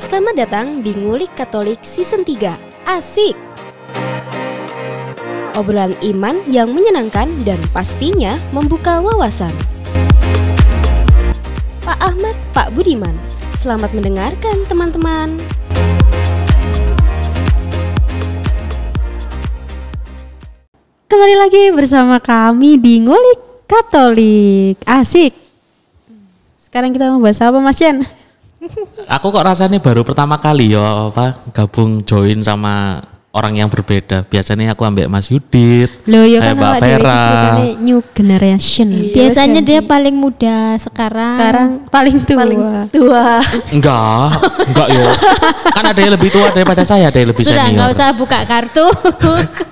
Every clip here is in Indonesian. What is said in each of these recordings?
Selamat datang di Ngulik Katolik Season 3 Asik! Obrolan iman yang menyenangkan dan pastinya membuka wawasan. Pak Ahmad, Pak Budiman Selamat mendengarkan teman-teman. Kembali lagi bersama kami di Ngulik Katolik. Asik. Sekarang kita mau bahas apa Mas Jan? Aku kok rasanya baru pertama kali ya apa gabung join sama orang yang berbeda. Biasanya aku ambek Mas Yudit, Loh ya kan Mbak Vera. new generation Biasanya dia paling muda sekarang. Sekarang paling tua Tua Enggak, enggak yo. Kan ada yang lebih tua daripada saya, ada yang lebih Sudah senior. nggak usah buka kartu.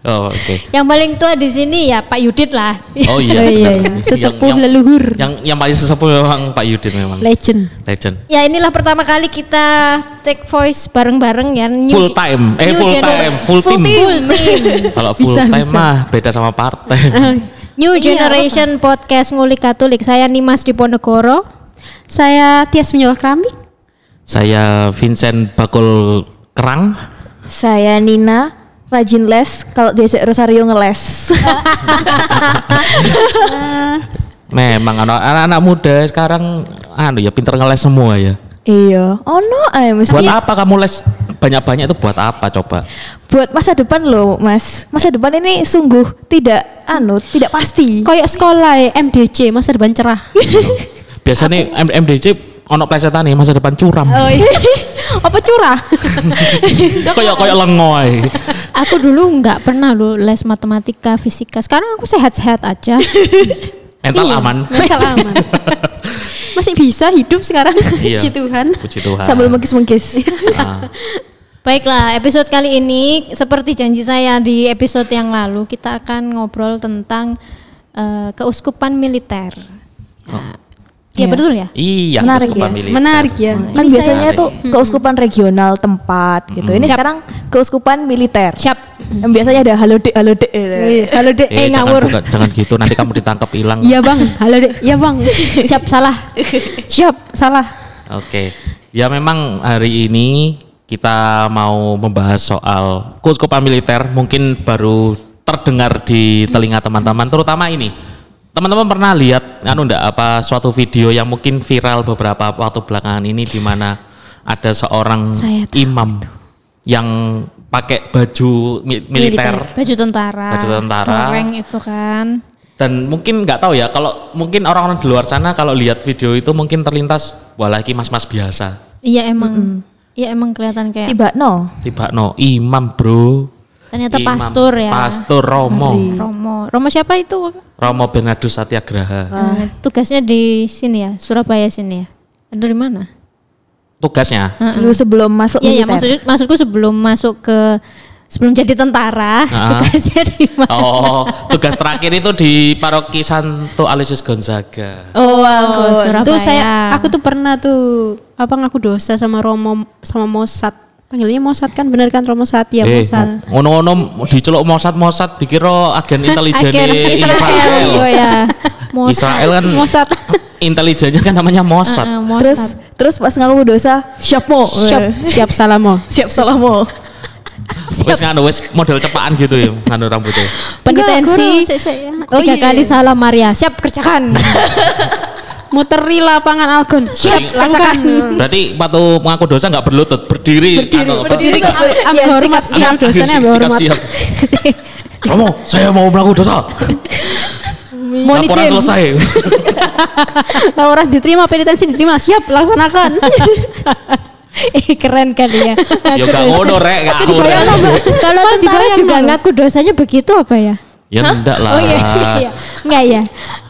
Oh, oke. yang paling tua di sini ya Pak Yudit lah. Oh iya. Oh iya, iya. Sesepuh Yang- yang- leluhur Yang yang paling sesepuh memang Pak Yudit memang. Legend Legend. ya inilah pertama kali kita take voice bareng-bareng ya. New- Full time, eh new full gener- time, full team. Full team. Kalau full Bisa, time bisa. mah beda sama partai. New Generation Podcast Ngulik Katolik. Saya Nimas Diponegoro. Saya Tias Menyolok Keramik saya Vincent Bakul Kerang. Saya Nina Rajin les Kalau diajak Rosario ngeles Memang anak- anak-anak muda sekarang anu ya pinter ngeles semua ya. Iya Oh no ay, mesti Buat apa kamu les banyak-banyak itu buat apa coba? buat masa depan loh mas Masa depan ini sungguh tidak Anu tidak pasti Kayak sekolah ya, MDC Masa depan cerah Biasanya M- MDC ono plesetan nih masa depan curam. Oh iya Apa curah? Kayak kayak lengoy. Aku dulu nggak pernah loh les matematika, fisika. Sekarang aku sehat-sehat aja. Mental Iya. aman. Mental aman Masih bisa hidup sekarang Iya. Puji Tuhan Puji Tuhan. Sambil mengkis-mengkis Ah. Baiklah, episode kali ini seperti janji saya di episode yang lalu kita akan ngobrol tentang eh, keuskupan militer. Nah, Iya Iya. betul ya. Iya, Menarik ya. militer. Menarik ya Kan Ini biasanya saya- tuh keuskupan regional tempat gitu Ini Siap. sekarang keuskupan militer Siap. Yang biasanya ada halo dek halo dek gitu. Iya, Halo dek Eh, Eh, jangan, ngawur. bukan- jangan gitu nanti kamu ditangkap hilang. Iya bang Halo dek Iya bang Siap salah. Siap salah Oke. Ya memang hari ini kita mau membahas soal keuskupan militer mungkin baru terdengar di telinga teman-teman terutama ini. Teman-teman pernah lihat anu ndak apa suatu video yang mungkin viral beberapa waktu belakangan ini di mana ada seorang imam yang pakai baju mi- militer, Baju tentara. Baju tentara. Goreng itu kan. dan mungkin nggak tahu ya kalau mungkin orang-orang di luar sana kalau lihat video itu mungkin terlintas wah lagi mas-mas biasa Iya emang. Iya emang kelihatan kayak Tiba no tiba no imam bro ternyata Imam. pastor ya. pastor Romo Romo. Romo siapa itu? Romo Bernardus Satyagraha Eh, tugasnya di sini ya, Surabaya sini ya. Atau di mana? tugasnya Dulu sebelum masuk Iya, ya, maksud, maksudku sebelum masuk ke sebelum jadi tentara, Ah. tugasnya di mana? oh tugas terakhir itu di paroki Santo Aloysius Gonzaga Oh, wow, Surabaya. Tuh saya aku tuh pernah tuh apa ngaku dosa sama Romo sama Mossad. Panggilnya Mossad kan bener kan Romo Satya eh Mossad. ngono-ngono diceluk Mossad Mossad dikira agen intelijen Agen Israel. Israel Oh ya. Mossad. Israel kan Mossad. intelijennya kan namanya Mossad Ah, Mossad. Terus terus pas ngaku dosa siap mo Siap siap salamo. siap salah mo wes nganu wes model cepaan gitu ya nganu rambutnya penitensi saya- tiga oh iya. kali salam Maria. Siap kerjakan. Muteri lapangan Algon. Siap lakukan. Berarti waktu mengaku dosa nggak berlutut, berdiri. anu, apa? berdiri Ambil ya, hormat siap dosanya ambil hormat. siap. Kamu, saya mau mengaku dosa. Mau Laporan selesai. Laporan diterima, penitensi diterima. Siap laksanakan. Eh, keren kali ya. ya nggak ngono rek, nggak ngono. Kalau tentara juga ngaku dosanya begitu apa ya? Ya enggak lah. Oh iya, iya. Enggak ya.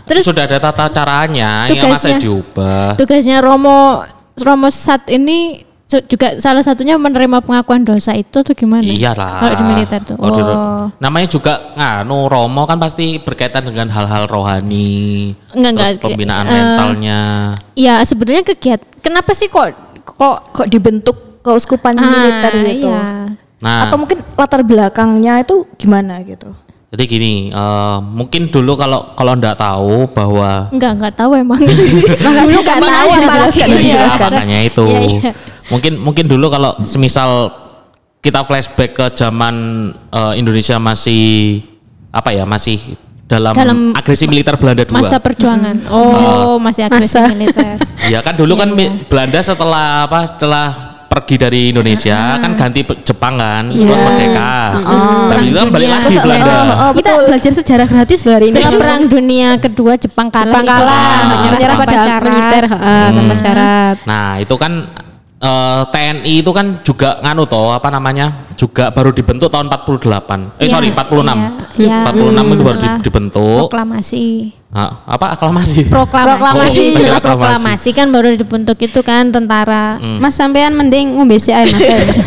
Terus Sudah ada tata caranya, yang masa Tugasnya. diubah. tugasnya Romo Romo Sat ini juga salah satunya menerima pengakuan dosa itu tuh gimana? Iyalah. Kalau di militer tuh. Oh. Namanya juga nganu Romo kan pasti berkaitan dengan hal-hal rohani. Enggak, terus enggak. pembinaan Eh, mentalnya. Iya, sebetulnya kegiatan. Kenapa sih kok kok kok dibentuk keuskupan militer Ah, gitu Iya. Nah, atau mungkin latar belakangnya itu gimana gitu jadi gini, eh, mungkin dulu kalau kalau ndak tahu bahwa Enggak, enggak tahu emang. Dulu enggak tahu dijelaskan, Iya. dijelaskan. makanya itu. Iya, iya. Mungkin mungkin dulu kalau semisal kita flashback ke zaman eh, Indonesia masih apa ya masih dalam, Dalam agresi militer Belanda dua. Masa perjuangan. Oh, masih agresi Masa. militer. Ya kan dulu Iya, kan mi- Belanda setelah apa setelah pergi dari Indonesia kan ganti Jepang kan terus merdeka. Tapi itu kan balik dunia. lagi Terus, Belanda. oh, oh, Kita betul. belajar sejarah gratis loh hari ini. Setelah perang dunia kedua Jepang kalah. Jepang kalah, menyerah, menyerah pada tanpa syarat. militer heeh, tanpa syarat. Nah, itu kan eh, TNI itu kan juga nganu toh apa namanya? Juga baru dibentuk tahun 48. Eh Iya, sorry 46. iya, iya. 46 itu baru dibentuk. Proklamasi. Nah, apa aklamasi? Proklamasi. Proklamasi. Setelah Proklamasi. proklamasi kan baru dibentuk itu kan tentara. Hmm. Mas sampean mending ngombe si air Mas.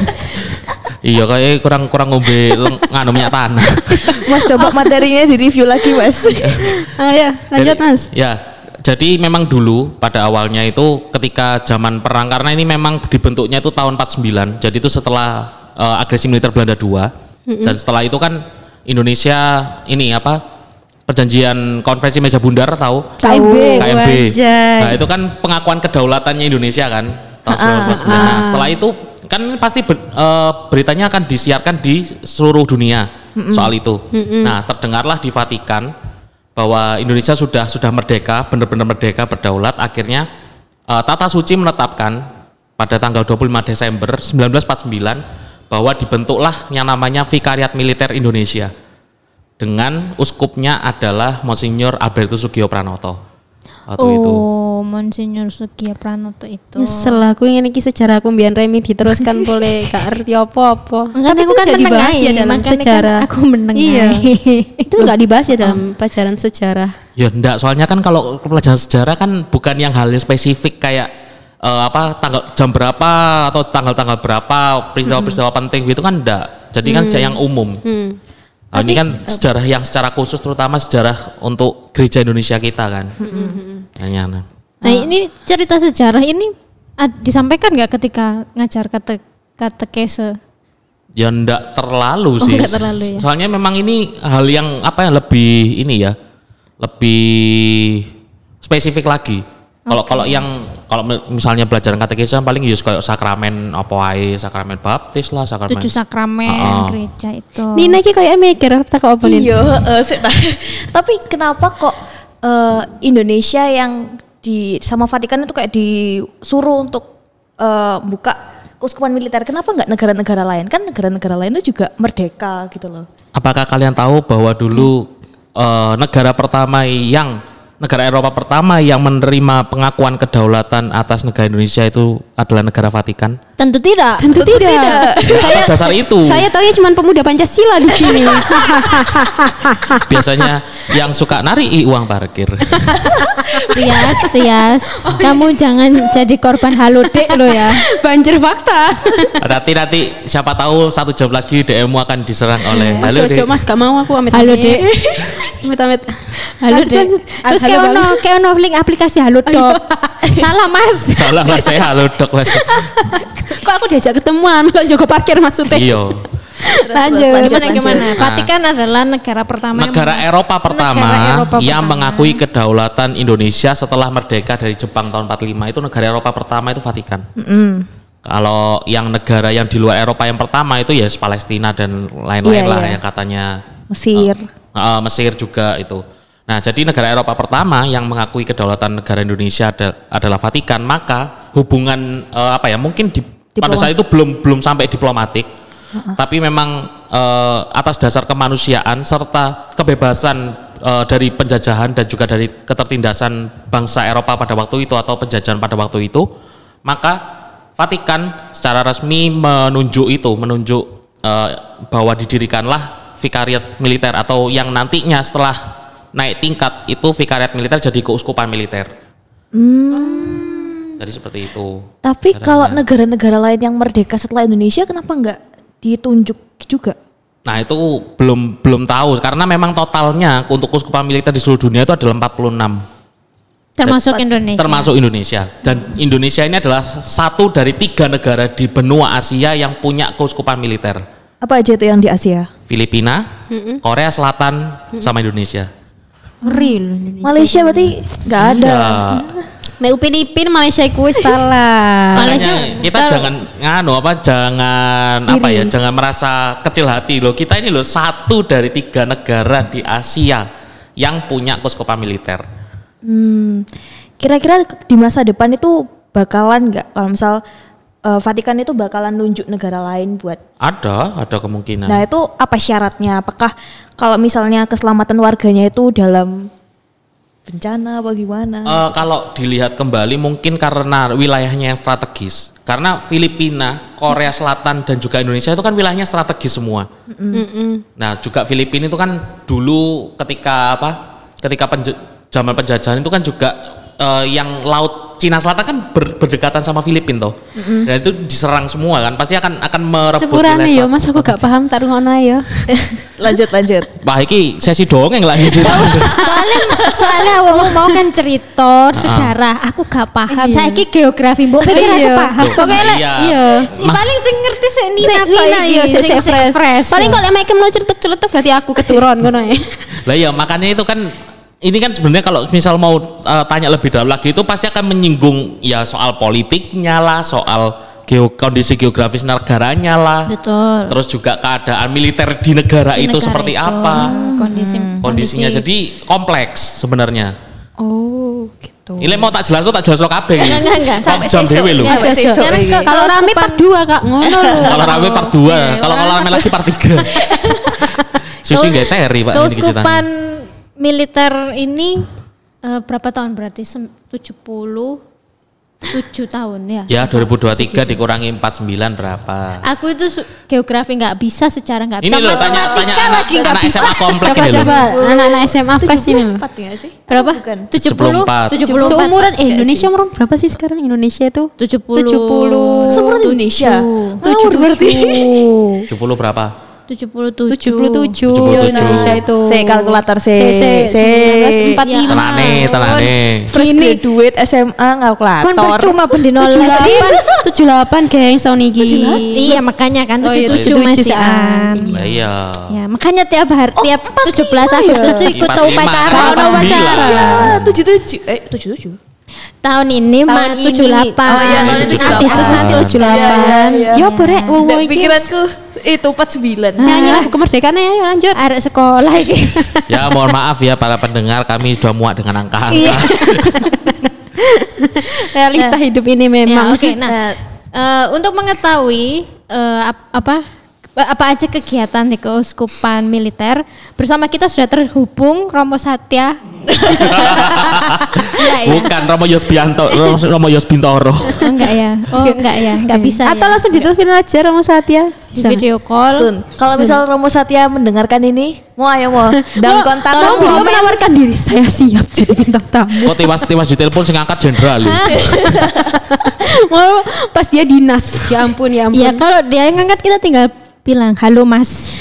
iya kayak kurang kurang ngombe nganu minyak tanah. Mas coba materinya di review lagi mas. Ayo, lanjut Jadi- Mas. Ya, jadi memang dulu pada awalnya itu ketika zaman perang karena ini memang dibentuknya itu tahun 49. Jadi itu setelah eh, agresi militer Belanda 2 dan setelah itu kan Indonesia ini apa? Perjanjian konferensi meja bundar tahu? KMB, KMB. wajah. Nah, itu kan pengakuan kedaulatannya Indonesia kan tahun 1949. Nah, setelah itu kan pasti ber- eh, beritanya akan disiarkan di seluruh dunia soal itu. Nah, terdengarlah di Vatikan bahwa Indonesia sudah sudah merdeka, benar-benar merdeka, berdaulat. Akhirnya eh, Tata Suci menetapkan pada tanggal 25 Desember 1949 bahwa dibentuklah yang namanya Vikariat Militer Indonesia dengan uskupnya adalah Monsignor Albertus Sugio Pranoto. Waktu itu. Oh, Monsignor Sugiya Pranoto itu. Nyesel aku ingin iki sejarah aku mbiyen Remi diteruskan boleh gak ngerti apa-apa. Tapi aku itu kan nggak dibahas ya dalam kan sejarah. aku menengahi. Iya. itu nggak dibahas ya dalam pelajaran sejarah. Ya enggak, soalnya kan kalau pelajaran sejarah kan bukan yang hal yang spesifik kayak eh, apa tanggal jam berapa atau tanggal-tanggal berapa peristiwa-peristiwa penting gitu kan enggak. Jadi kan yang umum. Hmm. Nah, ini kan sejarah yang secara khusus terutama sejarah untuk gereja Indonesia kita kan. Hanya, nah. Nah, ini cerita sejarah ini disampaikan nggak ketika ngajar kate katekese? Ya enggak terlalu Oh, sih. enggak terlalu ya. Soalnya memang ini hal yang apa ya lebih ini ya. Lebih spesifik lagi. Kalau kalau yang kalau mi- misalnya pelajaran katekisa paling ya kayak sakramen apa wae, sakramen baptis lah, sakramen. Tujuh sakramen Ah, ah. gereja itu. Nina iki kayak mikir tak apa nih? Iya, heeh, sik, ta. tapi kenapa kok eh, Indonesia yang di sama Vatikan itu kayak disuruh untuk eh, buka keuskupan militer? Kenapa nggak negara-negara lain? Kan negara-negara lain itu juga merdeka gitu loh. Apakah kalian tahu bahwa dulu eh, negara pertama yang negara Eropa pertama yang menerima pengakuan kedaulatan atas negara Indonesia itu adalah negara Vatikan? Tentu tidak. Tentu, tidak. Atas dasar itu. Saya taunya cuma pemuda Pancasila di sini. biasanya yang suka nari uang parkir. Tias, Tias, kamu jangan jadi korban halodik lo ya. Banjir fakta. nanti nanti siapa tahu satu jam lagi DM-mu akan diserang oleh Mas halo Jojo Dek. mas gak mau aku amit Halo, Dek. Amit amit. Halo dek. Terus kayak ono kayak ono link aplikasi Halo Dok. Salah Mas. Salah mas saya halo dok mas. Kok aku diajak ketemuan kok jago parkir maksudnya. Iya. Lanjut. Gimana gimana? Vatikan adalah negara pertama yang Negara Eropa pertama Negara Eropa yang pertama. mengakui kedaulatan Indonesia setelah merdeka dari Jepang tahun 45 itu negara Eropa pertama itu Vatikan. Kalau yang negara yang di luar Eropa yang pertama itu ya Palestina dan lain-lain Iya, lah iya. yang katanya Mesir. Uh, Mesir juga itu. Nah, jadi negara Eropa pertama yang mengakui kedaulatan negara Indonesia ada- adalah Vatikan, maka hubungan uh, apa ya? Mungkin di, pada saat itu belum belum sampai diplomatik, tapi memang uh, atas dasar kemanusiaan serta kebebasan uh, dari penjajahan dan juga dari ketertindasan bangsa Eropa pada waktu itu atau penjajahan pada waktu itu, maka Vatikan secara resmi menunjuk itu, menunjuk eh, bahwa didirikanlah vikariat militer atau yang nantinya setelah naik tingkat itu vikariat militer jadi keuskupan militer. Jadi seperti itu. Tapi kalau negara-negara lain yang merdeka setelah Indonesia kenapa nggak ditunjuk juga? Nah itu belum belum tahu karena memang totalnya untuk keuskupan militer di seluruh dunia itu adalah 46 termasuk Indonesia. termasuk Indonesia dan Indonesia ini adalah satu dari tiga negara di benua Asia yang punya keuskupan militer Apa aja itu yang di Asia? Filipina, Korea Selatan, sama Indonesia. Real Indonesia. Malaysia berarti nggak ada. Ya, Mau Filipin Malaysia kuwi salah. Malaysia kita jangan nganu apa jangan apa ya jangan merasa kecil hati loh. Kita ini loh satu dari tiga negara di Asia yang punya kuskupan militer. Hmm, kira-kira di masa depan itu bakalan nggak? Kalau misal eh, Vatikan itu bakalan nunjuk negara lain buat ada ada kemungkinan. Nah itu apa syaratnya? Apakah kalau misalnya keselamatan warganya itu dalam bencana apa gimana? Eh, kalau dilihat kembali mungkin karena wilayahnya yang strategis. Karena Filipina, Korea Selatan dan juga Indonesia itu kan wilayahnya strategis semua. Nah, juga Filipina itu kan dulu ketika apa? Ketika penje- zaman penjajahan itu kan juga eh, yang laut Cina Selatan kan ber- berdekatan sama Filipina toh. Dan itu diserang semua kan. Pasti akan akan merebut Sepurane yo, Mas aku gak paham tak ngono ya. lanjut lanjut. Wah, iki sesi dongeng lagi sih. soalnya soalnya awakmu mau kan cerita sejarah aku gak paham Iya. saiki geografi mbok pikir aku Iya. paham Tuh, Pokoknya lek iya. iya. Si paling sing ngerti sik Nina Nina iki, iya sik sing- sik sing fresh. Paling kok lek Mike mau celutuk-celutuk berarti aku keturun ngono ya. Lah ya makanya itu kan ini kan sebenarnya kalau misal mau uh, tanya lebih dalam lagi itu pasti akan menyinggung ya soal politiknya lah, soal geo kondisi geografis negaranya lah. betul Terus juga keadaan militer di negara itu Negara seperti itu, apa kondisi kondisinya. kondisi- Jadi kompleks sebenarnya. Oh gitu. Ini mau tak jelas tuh tak jelas lo kabeh. Enggak, enggak, enggak. Sampai jam dewe lho. Ya, ke- Kalau rame part 2 Kak, ngono lho. Kalau rame part 2, Oke, kalau kalau rame lagi part 3. Susi nggak seri Pak ini ceritanya. Militer ini eh, berapa tahun berarti Sem- 77 tahun ya Ya 2023 dikurangi 49 berapa? Aku itu geografi nggak bisa secara nggak bisa. Ini loh tanya tanya anak, lagi nggak bisa. SMA komplek Coba ini coba anak-anak SMA fresh ini loh. 74 nggak sih? Berapa? Bukan. 70 74. 74 Seumuran eh, Indonesia umur berapa sih sekarang Indonesia itu? 70 70. Seumuran Indonesia. Tujuh Ngawur berarti. 70 berapa? 77 77 77. Indonesia itu. Saya kalkulator Se saya. se 1945. Tenane, tenane. Fresh Gini. graduate SMA kalkulator. Kon percuma pendino les. 78 78 geng tahun iki. Iya makanya kan Oh iya, 77 77 masih. Nah, iya. Ya, makanya tiap hari tiap 17 Agustus tuh ikut 45, upacara. kan Kalau 49. upacara. Ah, 77. Eh, 77. Tahun ini mah Tahun ini. 78. Oh iya, tahun ini Agustus 78. Agustus 78. Iya, iya, iya. Ya berek wong Dan wong iki. pikiranku itu 49. Nyanyi lagu kemerdekaan ya, ayo lanjut. Arek sekolah iki. Ya mohon maaf ya para pendengar kami sudah muak dengan angka-angka. Iya. Realita hidup ini memang. Ya, Oke, nah eh, untuk mengetahui eh, ap- apa apa aja kegiatan di keuskupan militer bersama kita sudah terhubung Romo Satya. ya? Bukan Romo Yosbianto, Romo, Romo Yosbintoro. Oh, enggak ya. Oh, enggak ya. Enggak bisa Atau ya. langsung ditelepon aja Romo Satya. Di video call. Sun, kalau misal Romo Satya mendengarkan ini, mau ayo mau dan kontak Tolong Romo. beliau menawarkan diri. Saya siap jadi bintang tamu. Kok tiwas-tiwas di telepon sing angkat jenderal lho. Mau pas dia dinas. Ya ampun, ya ampun. Iya, kalau dia yang ngangkat kita tinggal bilang halo Mas.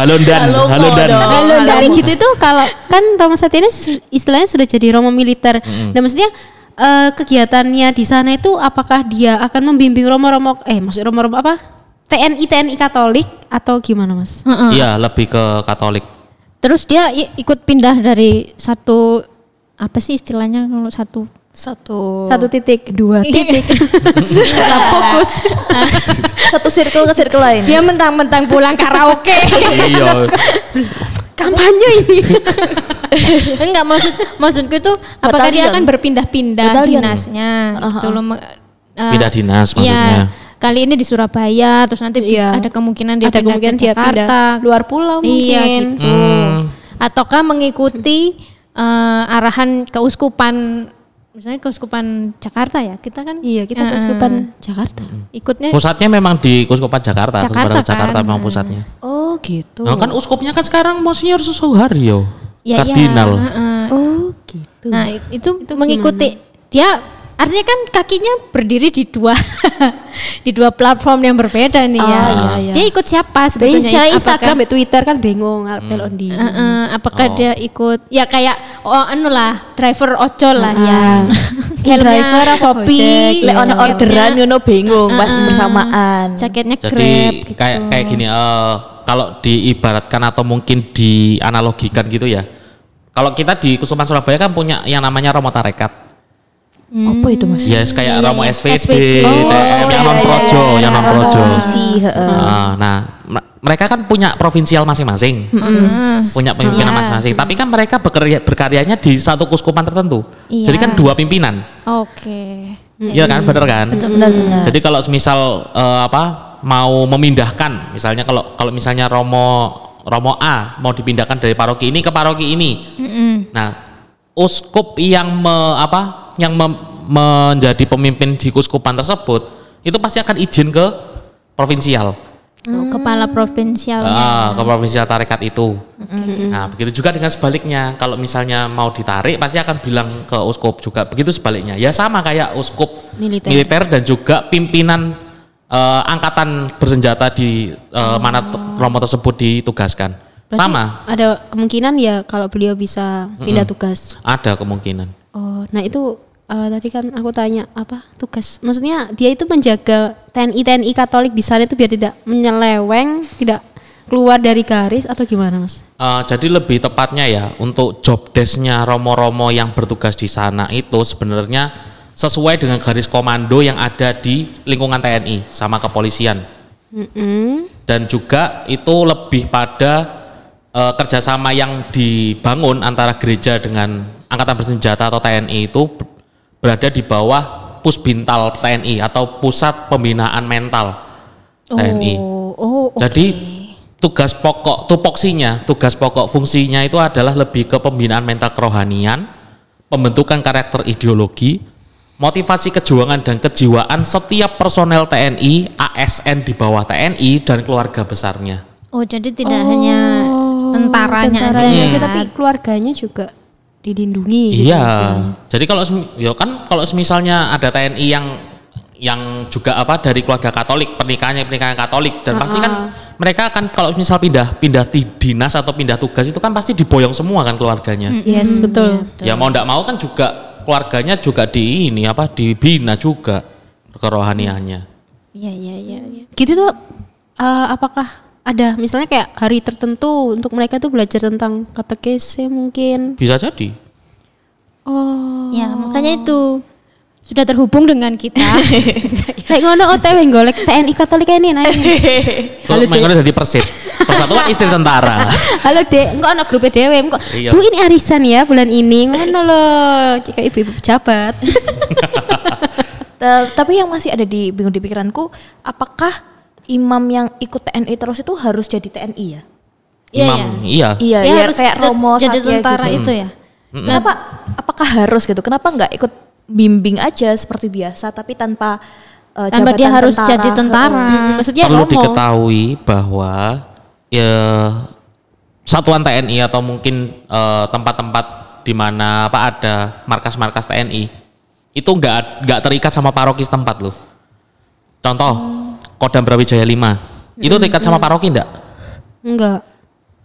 Halo Dan, Halo, Dan. Halo, Halo. tapi gitu itu kalau kan Romo Satya ini istilahnya sudah jadi Romo militer. Dan maksudnya eh, kegiatannya di sana itu apakah dia akan membimbing Romo-Romo eh maksud Romo-Romo apa? TNI TNI Katolik atau gimana Mas? Heeh. Iya, lebih ke Katolik. Terus dia ikut pindah dari satu apa sih istilahnya kalau satu satu Satu titik, dua titik. Nah, fokus. satu circle ke circle lain. dia mentang-mentang pulang karaoke. iya. Kampanye ini. Enggak maksud maksudku itu apakah dia Batalion. akan berpindah-pindah Batalion. dinasnya gitu loh. Me- eh, Pindah dinas maksudnya. Iya. Kali ini di Surabaya, terus nanti bisa- Iya. ada kemungkinan dia Ada pindah kemungkinan ke dia Jakarta. pindah luar pulau Iya mungkin. gitu. Hmm. Ataukah mengikuti eh, arahan keuskupan misalnya keuskupan Jakarta ya. Kita kan Iya, kita eh, keuskupan Jakarta. ikutnya Pusatnya memang di Kuskupan Jakarta, Jakarta Kuskupan Jakarta kan. memang pusatnya. Oh gitu. Nah, kan uskupnya kan sekarang Monsinyur Susoharyo. Ya, iya, Kardinal. heeh. Oh gitu. Nah, i- itu, mengikuti dia artinya kan kakinya berdiri di dua di dua platform yang berbeda nih ya. iya, iya. Dia ikut siapa Sebetulnya sebetulnya? Instagram, Apakah- Twitter kan bingung melon di. Heeh, apakah Oh. dia ikut ya kayak oh anu lah driver ojol lah ya. Driver Helmnya apa Shopee, Lek ono orderan ngono bingung pas Heeh. bersamaan. Jaketnya Jadi Grab gitu. kayak kayak gini eh kalau diibaratkan atau mungkin dianalogikan gitu ya. Kalau kita di Kusuman Surabaya kan punya yang namanya Romo Tarekat. Apa itu mas? Ya kayak Iya, Romo iya. SVD, SVD. CM yang non projo, yang non projo. Ah, nah, mereka kan punya provinsial masing-masing, punya pimpinan Iya. masing-masing. Tapi kan mereka bekerja berkaryanya di satu kuskupan tertentu. Iya. Jadi kan dua pimpinan, Oke. Iya kan, bener kan? Benar-benar. Jadi kalau semisal eh, apa mau memindahkan, misalnya kalau kalau misalnya Romo Romo A mau dipindahkan dari paroki ini ke paroki ini, nah uskup yang me- apa yang menjadi pemimpin di kuskupan tersebut itu pasti akan izin ke provinsial. Oh, Kepala provinsial. Ah, ke provinsial tarekat itu. Nah, begitu juga dengan sebaliknya. Kalau misalnya mau ditarik, pasti akan bilang ke uskup juga. Begitu sebaliknya. Ya sama kayak uskup Militer. dan juga pimpinan eh, angkatan bersenjata di eh, mana t- romo tersebut ditugaskan. Berarti sama, Ada kemungkinan ya kalau beliau bisa pindah tugas. ada kemungkinan. Oh, nah itu eh, tadi kan aku tanya apa tugas? Maksudnya dia itu menjaga TNI TNI Katolik di sana itu biar tidak menyeleweng, tidak keluar dari garis atau gimana, Mas? Eh, jadi lebih tepatnya ya untuk job desk-nya romo-romo yang bertugas di sana itu sebenarnya sesuai dengan garis komando yang ada di lingkungan TNI sama kepolisian. Mm-mm. dan juga itu lebih pada eh, kerjasama yang dibangun antara gereja dengan angkatan bersenjata atau TNI itu berada di bawah pusbintal TNI atau pusat pembinaan mental TNI. Oh, oh, oke. Jadi tugas pokok tupoksinya, tugas pokok fungsinya itu adalah lebih ke pembinaan mental kerohanian, pembentukan karakter ideologi, motivasi kejuangan dan kejiwaan setiap personel TNI, ASN di bawah TNI dan keluarga besarnya. Oh, jadi tidak hanya tentaranya, aja tentaranya ya. aja, tapi keluarganya juga dilindungi. gitu Iya. istilahnya. Jadi kalau ya kan kalau misalnya ada TNI yang yang juga apa dari keluarga Katolik, pernikahannya pernikahan Katolik dan pasti kan mereka akan kalau misal pindah pindah ti- dinas atau pindah tugas itu kan pasti diboyong semua kan keluarganya. Yes, betul. Ya mau ndak mau kan juga keluarganya juga di ini apa dibina juga kerohaniannya. Iya, iya, iya, iya. Gitu tuh eh, apakah ada misalnya kayak hari tertentu untuk mereka tuh belajar tentang katekese mungkin. Bisa jadi. Oh. Ya, makanya itu sudah terhubung dengan kita. Kayak ngono OTW golek TNI Katolik ini nah. ini. Kalau main dari Persib. Persatuan istri tentara. Halo Dek, engko ana grup dewe engko. Iya. Bu ini arisan ya bulan ini. Ngono loh. Jika ibu-ibu pejabat. Ta- tapi yang masih ada di bingung di pikiranku, apakah imam yang ikut TNI terus itu harus jadi TNI ya? Iya, Imam, iya. Iya, Dia iya harus kayak Romo jadi tentara gitu. itu ya. Kenapa? Apakah harus gitu? Kenapa nggak ikut bimbing aja seperti biasa tapi tanpa uh, Tanpa dia harus tentara? jadi tentara. Mm, Maksudnya perlu Romo. diketahui bahwa ya satuan TNI atau mungkin eh, tempat-tempat di mana apa ada markas-markas TNI itu nggak nggak terikat sama paroki setempat loh. Contoh Kodam Brawijaya 5 itu terikat sama paroki enggak? Enggak.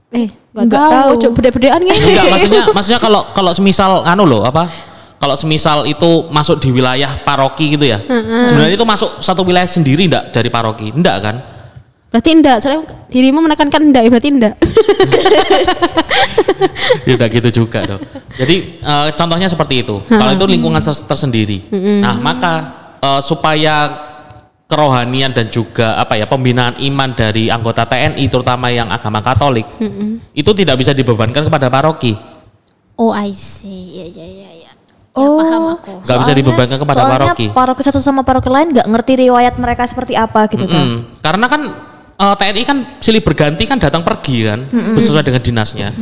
Eh, enggak Nggak tahu. tahu. Ojo beda-bedaan ngene. Enggak, maksudnya maksudnya kalau kalau semisal anu loh apa? Kalau semisal itu masuk di wilayah paroki gitu ya. Sebenarnya itu masuk satu wilayah sendiri enggak dari paroki? Enggak kan? Berarti enggak, soalnya dirimu menekankan enggak ya berarti enggak. ya udah gitu juga dong. Jadi eh, contohnya seperti itu. Kalau itu lingkungan ters- tersendiri. Nah maka eh, supaya kerohanian dan juga apa ya pembinaan iman dari anggota TNI terutama yang agama Katolik itu tidak bisa dibebankan kepada paroki. Oh, I see. Iya, iya, iya, iya. Ya, Oh, paham aku. Nggak bisa dibebankan kepada soalnya paroki. paroki satu sama paroki lain nggak ngerti riwayat mereka seperti apa gitu kan? Mm, Karena kan eh, TNI kan silih berganti kan datang pergi kan sesuai dengan dinasnya.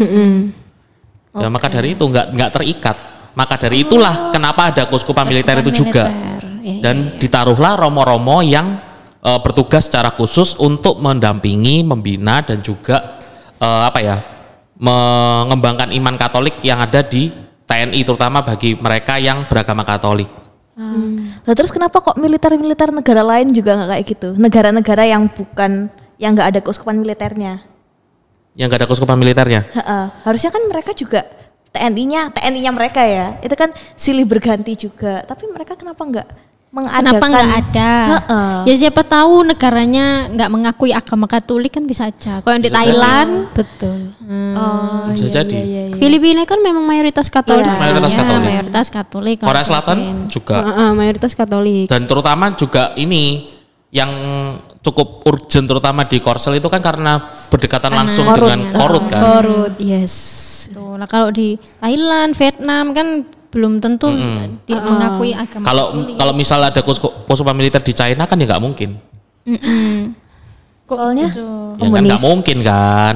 Ya maka dari itu nggak nggak terikat. Maka dari itulah kenapa ada kuskupan militer itu juga. militer. Ya, Dan ditaruhlah romo-romo yang eh, bertugas secara khusus untuk mendampingi, membina dan juga eh, apa ya mengembangkan iman Katolik yang ada di TNI terutama bagi mereka yang beragama Katolik. Nah, terus kenapa kok militer-militer negara lain juga nggak kayak gitu? Negara-negara yang bukan yang nggak ada keuskupan militernya. Yang gak ada kuskupan militernya. Heeh. Harusnya kan mereka juga TNI-nya, TNI-nya mereka ya. Itu kan silih berganti juga. Tapi mereka kenapa nggak mengadakan Kenapa nggak ada? Heeh. Ya siapa tahu negaranya nggak mengakui agama Katolik kan bisa aja. Kalau yang di Bisa jadi. Thailand, Betul. Oh, Bisa iya, jadi. iya, iya, iya. Filipina kan memang mayoritas Katolik. Iya. Mayoritas ya, Katolik. mayoritas Katolik. Korea Selatan juga Heeh, mayoritas Katolik. dan terutama juga ini yang cukup urgent terutama di Korsel itu kan karena berdekatan langsung Korut. dengan korut kan. Korut, yes. Tuh, lah kalau di Thailand, Vietnam kan belum tentu dia mengakui agama. Kalau kalau misal ada kusupan militer di China kan ya nggak mungkin. Soalnya Ya kan nggak mungkin kan.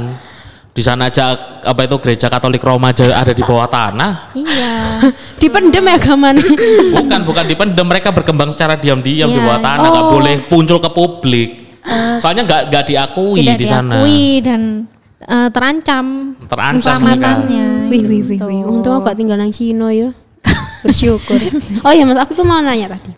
Di sana aja apa itu gereja Katolik Roma aja ada di bawah tanah. Iya. Dipendem ya agamanya. Bukan bukan dipendem mereka berkembang secara diam-diam di Iya. bawah tanah nggak boleh muncul ke publik. Soalnya nggak nggak diakui Tidak di sana. diakui dan eh, terancam Terancam keselamatannya. Wih, wih, wih, wih. Untung aku gak tinggal nang Cino ya. Bersyukur. oh iya, Mas, aku tuh mau nanya tadi.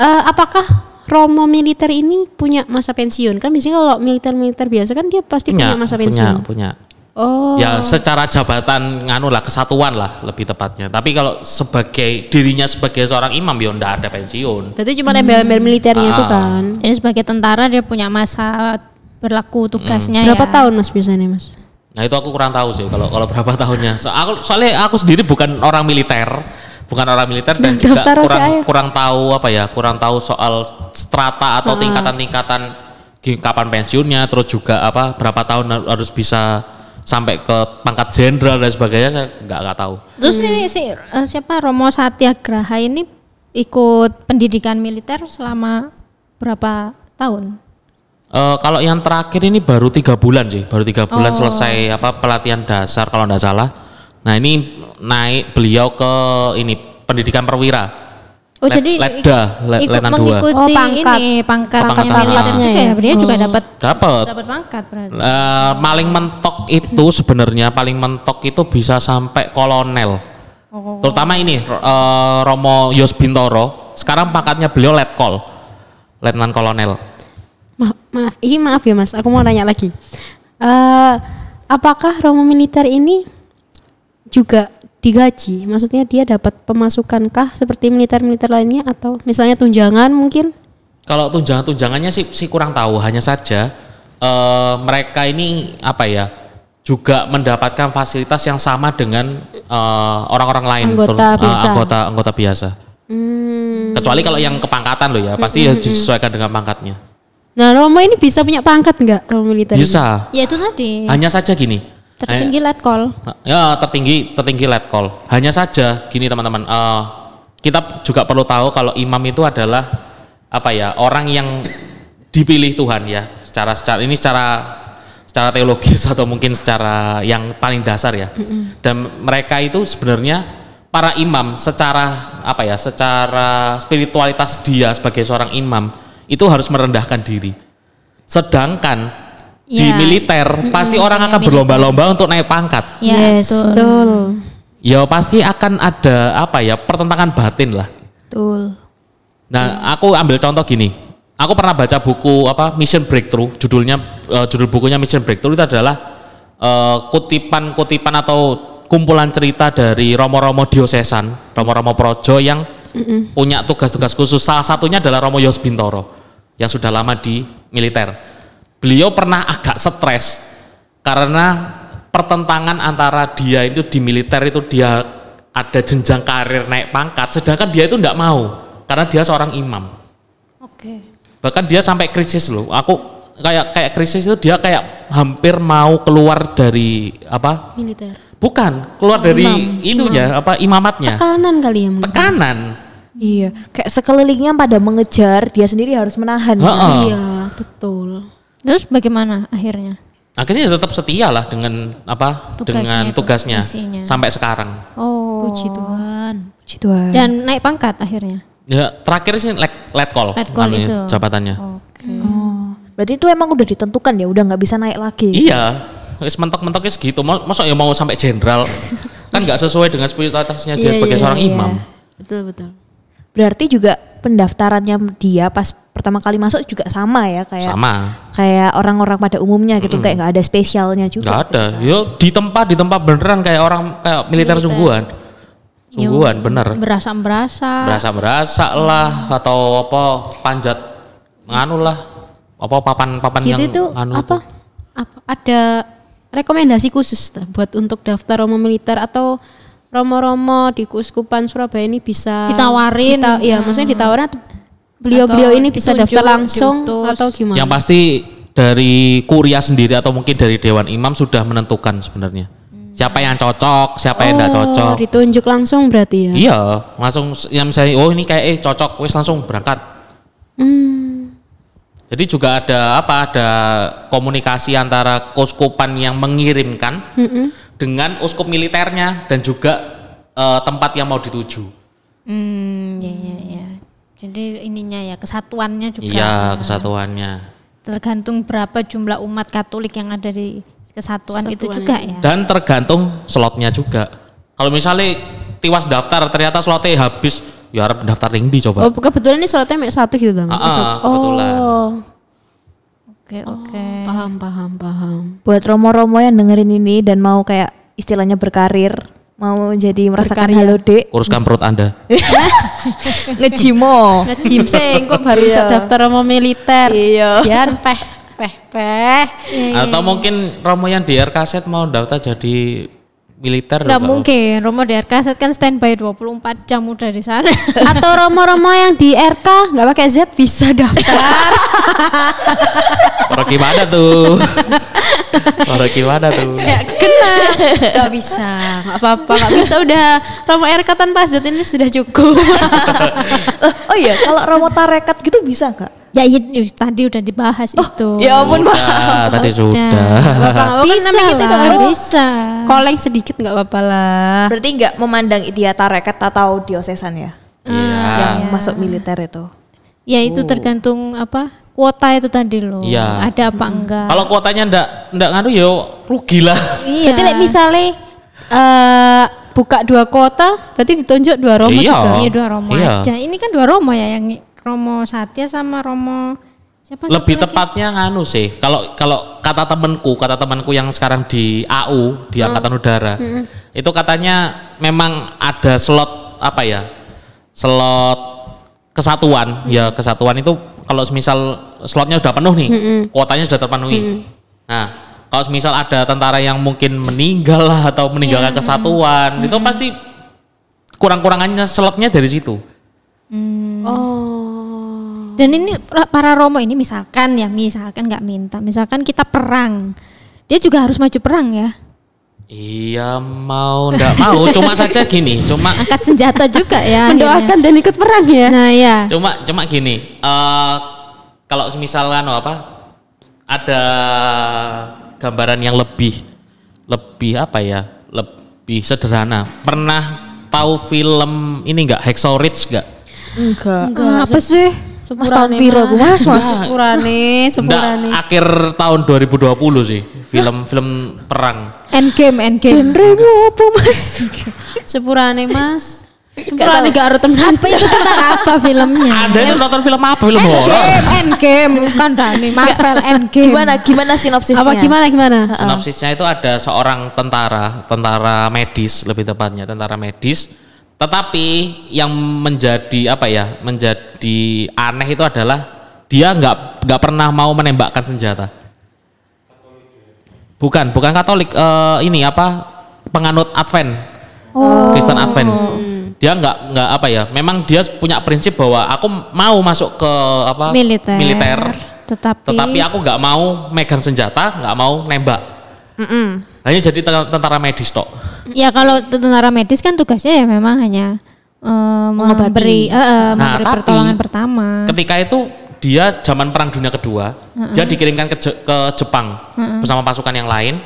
Eh, apakah Romo militer ini punya masa pensiun? Kan biasanya kalau militer-militer biasa kan dia pasti punya, punya masa punya pensiun. punya. Oh. Ya secara jabatan nganu lah kesatuan lah lebih tepatnya. Tapi kalau sebagai dirinya sebagai seorang imam ya ndak ada pensiun. Berarti cuma embel-embel militernya itu Ah. kan. Jadi sebagai tentara dia punya masa berlaku tugasnya Berapa ya. tahun Mas biasanya, Mas? Nah itu aku kurang tahu sih kalau kalau berapa tahunnya. So, aku soalnya aku sendiri bukan orang militer, bukan orang militer dan juga Daftar kurang saya. kurang tahu apa ya, kurang tahu soal strata atau tingkatan-tingkatan kapan pensiunnya, terus juga apa berapa tahun harus bisa sampai ke pangkat jenderal dan sebagainya saya nggak nggak tahu. Terus ini si eh, siapa Romo Satyagraha ini ikut pendidikan militer selama berapa tahun? Eh, kalau yang terakhir ini baru tiga bulan sih, baru tiga bulan selesai apa pelatihan dasar kalau nggak salah. Nah ini naik beliau ke ini pendidikan perwira. Oh Let- jadi Letda, le- ikut Letnan dua. mengikuti Oh, pangkat. ini pangkatnya Pangkat militer pangkatnya juga ya? Dia juga dapat Dapat. dapat pangkat berarti. Eh, paling mentok itu sebenarnya paling mentok itu bisa sampai kolonel. Terutama ini eh, Romo Yos Bintoro. Sekarang pangkatnya beliau letkol, letnan kolonel. Maaf, maaf, ini maaf ya Mas, aku mau nanya lagi. Eh, apakah Romo militer ini juga digaji? Maksudnya dia dapat pemasukankah seperti militer-militer lainnya atau misalnya tunjangan mungkin? Kalau tunjangan-tunjangannya sih, sih kurang tahu. Hanya saja eh, mereka ini apa ya juga mendapatkan fasilitas yang sama dengan eh, orang-orang lain, Anggota terus, eh, biasa. anggota anggota biasa. Hmm. Kecuali kalau yang kepangkatan loh ya, pasti ya disesuaikan dengan pangkatnya. Nah Romo ini bisa punya pangkat nggak Romo militer? ini? Bisa. Ya itu tadi Hanya saja gini. Tertinggi letkol. Ya tertinggi tertinggi letkol. Hanya saja gini teman-teman. eh, kita juga perlu tahu kalau imam itu adalah apa ya orang yang dipilih Tuhan ya. Secara secara ini secara secara teologis atau mungkin secara yang paling dasar ya. Dan mereka itu sebenarnya para imam secara apa ya secara spiritualitas dia sebagai seorang imam itu harus merendahkan diri. Sedangkan di Ya. militer pasti orang akan berlomba-lomba untuk naik pangkat. Ya, yes, betul. betul. Ya pasti akan ada apa ya pertentangan batin lah. betul. Nah, aku ambil contoh gini. Aku pernah baca buku apa Mission Breakthrough, judulnya eh, judul bukunya Mission Breakthrough itu adalah eh, kutipan-kutipan atau kumpulan cerita dari romo-romo diosesan, romo-romo projo yang punya tugas-tugas khusus. Salah satunya adalah Romo Yos Bintoro yang sudah lama di militer. Beliau pernah agak stres karena pertentangan antara dia itu di militer itu dia ada jenjang karir naik pangkat, sedangkan dia itu tidak mau karena dia seorang imam. Oke. Bahkan dia sampai krisis loh. Aku kayak kayak krisis itu dia kayak hampir mau keluar dari apa? Militer. Bukan, keluar dari itunya apa imamatnya. Tekanan kali ya mungkin. Tekanan. Iya, kayak sekelilingnya pada mengejar, dia sendiri harus menahan. Iya, betul. Terus bagaimana akhirnya? Akhirnya tetap setia lah dengan apa? Tugasnya dengan itu, tugasnya misinya. sampai sekarang. Oh. Puji Tuhan. Puji Tuhan. Dan naik pangkat akhirnya. Ya, terakhir sih let, let call, Letkol namanya, itu. jabatannya. Oke. Oh, berarti itu emang udah ditentukan ya, udah nggak bisa naik lagi. Iya, wis mentok-mentoknya segitu. Masa ya mau sampai jenderal? kan nggak sesuai dengan spiritualitasnya dia Iya, sebagai iya, seorang iya. imam. Betul, betul. Berarti juga pendaftarannya dia pas pertama kali masuk juga sama ya kayak Sama. kayak orang-orang pada umumnya gitu, kayak nggak ada spesialnya juga. Nggak ada. Yo di tempat di tempat beneran kayak orang kayak militer, sungguhan. Sungguhan bener. Berasa-berasa. Berasa-berasa lah atau apa panjat nganu lah. Apa papan-papan Gitu yang itu nganu apa? tuh. Apa ada rekomendasi khusus buat untuk daftar romo militer atau romo-romo di Keuskupan Surabaya ini bisa Ditawarin. Dita- iya, maksudnya ditawarin atau beliau-beliau ini bisa ditunjuk, daftar langsung diutus. atau gimana? Yang pasti dari kuria sendiri atau mungkin dari dewan imam sudah menentukan sebenarnya. Siapa yang cocok, siapa yang tidak cocok. Oh, ditunjuk langsung berarti ya. Iya, langsung yang misalnya oh ini kayak eh cocok, wis langsung berangkat. Hmm. Jadi juga ada apa? Ada komunikasi antara keuskupan yang mengirimkan dengan uskup militernya dan juga eh, tempat yang mau dituju. Hmm, ya ya ya. Jadi ininya ya kesatuannya juga. Iya, kesatuannya. Tergantung berapa jumlah umat Katolik yang ada di kesatuan itu juga ya. Dan tergantung slotnya juga. Kalau misalnya tiwas daftar ternyata slotnya habis, ya harap daftar ring di coba. Oh, kebetulan ini sholatnya mek satu gitu Tam? Ah, ah, Atau- kebetulan. Oh, Oke oke. paham paham paham. Buat romo-romo yang dengerin ini dan mau kayak istilahnya berkarir, mau jadi merasakan Berkarya. halo dek, Kuruskan perut Anda. ngejimo. Ngejim sing kok baru bisa Iya. daftar romo militer. Iya. Jian peh peh peh. Atau mungkin Romo yang di RKZ mau daftar jadi militer Nggak mungkin, Romo di RKZ kan standby 24 jam udah di sana. Atau romo-romo yang di RK nggak pakai Z bisa daftar. Orang gimana tuh? Orang gimana tuh? Kayak kena. Gak bisa, nggak apa-apa, nggak bisa udah romo RK tanpa Z ini sudah cukup. oh iya, kalau romo tarekat gitu bisa nggak? ya itu tadi udah dibahas itu. Ya ampun. Udah, tadi Udah. sudah. Bapak nggak apa-apa, Bisa namanya kita nggak lah, harus bisa. Koleng sedikit nggak apa-apa lah. Berarti nggak memandang dia tarekat atau diosesan ya? Iya. Yang masuk militer itu. Ya itu tergantung apa kuota itu tadi loh. Iya. Ada apa enggak? Kalau kuotanya ndak ndak nganu ya rugi lah. Iya. Berarti like, misalnya eh, buka dua kota, berarti ditunjuk dua romo Iya. juga. Iya dua Romo Iya. aja. Ini kan dua Romo ya yang Romo Satya sama Romo siapa? Lebih lagi? tepatnya nganu sih. Kalau kalau kata temanku, kata temanku yang sekarang di AU di Angkatan Udara, itu katanya memang ada slot apa ya? Slot kesatuan. Ya kesatuan itu kalau misal slotnya sudah penuh nih, kuotanya sudah terpenuhi. Nah, kalau misal ada tentara yang mungkin meninggal lah atau meninggalkan kesatuan, itu pasti kurang-kurangannya slotnya dari situ. Oh. Dan ini ra- para Romo ini misalkan ya, misalkan nggak minta, misalkan kita perang, dia juga harus maju perang ya, Iya mau ndak mau cuma saja gini cuma angkat senjata juga ya. akhirnya. Mendoakan dan ikut perang ya. Nah ya, cuma cuma gini eh kalau misalkan apa ada gambaran yang lebih lebih apa ya lebih sederhana pernah tahu film ini enggak Hacksaw Ridge enggak Enggak. Enggak, apa sih? Mas tahun piro ku, Mas, Mas? Sepurane, sepurane. Akhir tahun 2020 sih film-film perang endgame, endgame. Genremu apa, Mas? Sepurane, Mas. Sepurane gak harus temenan. Apa itu tentang apa filmnya? ada itu nonton film apa film horor Endgame, endgame, bukan Dani, Marvel Endgame. Gimana gimana sinopsisnya? Apa gimana gimana? Sinopsisnya itu ada seorang tentara, tentara medis lebih tepatnya, tentara medis. Tetapi yang menjadi apa ya, menjadi aneh itu adalah dia nggak nggak pernah mau menembakkan senjata. Bukan, bukan Katolik. eh, ini apa? Penganut Advent, Kristen Advent. Dia nggak nggak apa ya? Memang dia punya prinsip bahwa aku mau masuk ke apa? militer. militer. Tetapi, Tetapi aku nggak mau megang senjata, nggak mau nembak. Hanya jadi ten- tentara medis tok. ya kalau tentara medis kan tugasnya ya memang hanya eh, memberi eh, eh, Nah, memberi tapi pertolongan pertama. Ketika itu dia zaman Perang Dunia Kedua, dia dikirimkan ke, Je- ke Jepang bersama pasukan yang lain.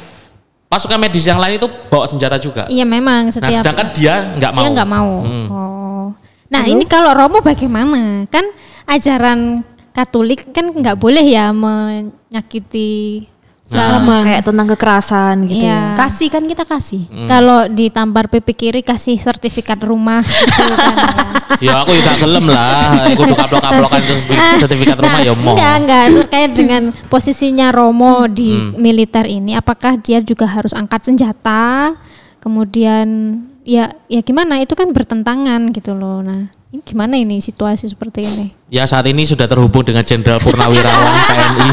Pasukan medis yang lain itu bawa senjata juga. Iya memang Nah, setiap sedangkan dia nggak mau. dia nggak mau. Hmm. Oh. Nah ini kalau Romo bagaimana? Kan ajaran Katolik kan nggak boleh ya menyakiti Sama. Kayak tentang kekerasan gitu Iya. ya. Kasih kan kita kasih. Kalau ditampar pipi kiri kasih sertifikat rumah gitu kan ya. Ya aku juga gelem lah. Aku udah kaplok-kaplokan itu sertifikat- sertifikat rumah ya mau. Nah, Enggak, enggak terkait dengan posisinya Romo di Hmm. militer ini apakah dia juga harus angkat senjata kemudian ya ya gimana itu kan bertentangan gitu loh. Nah, ini gimana ini situasi seperti ini? Ya saat ini sudah terhubung dengan Jenderal Purnawirawan TNI.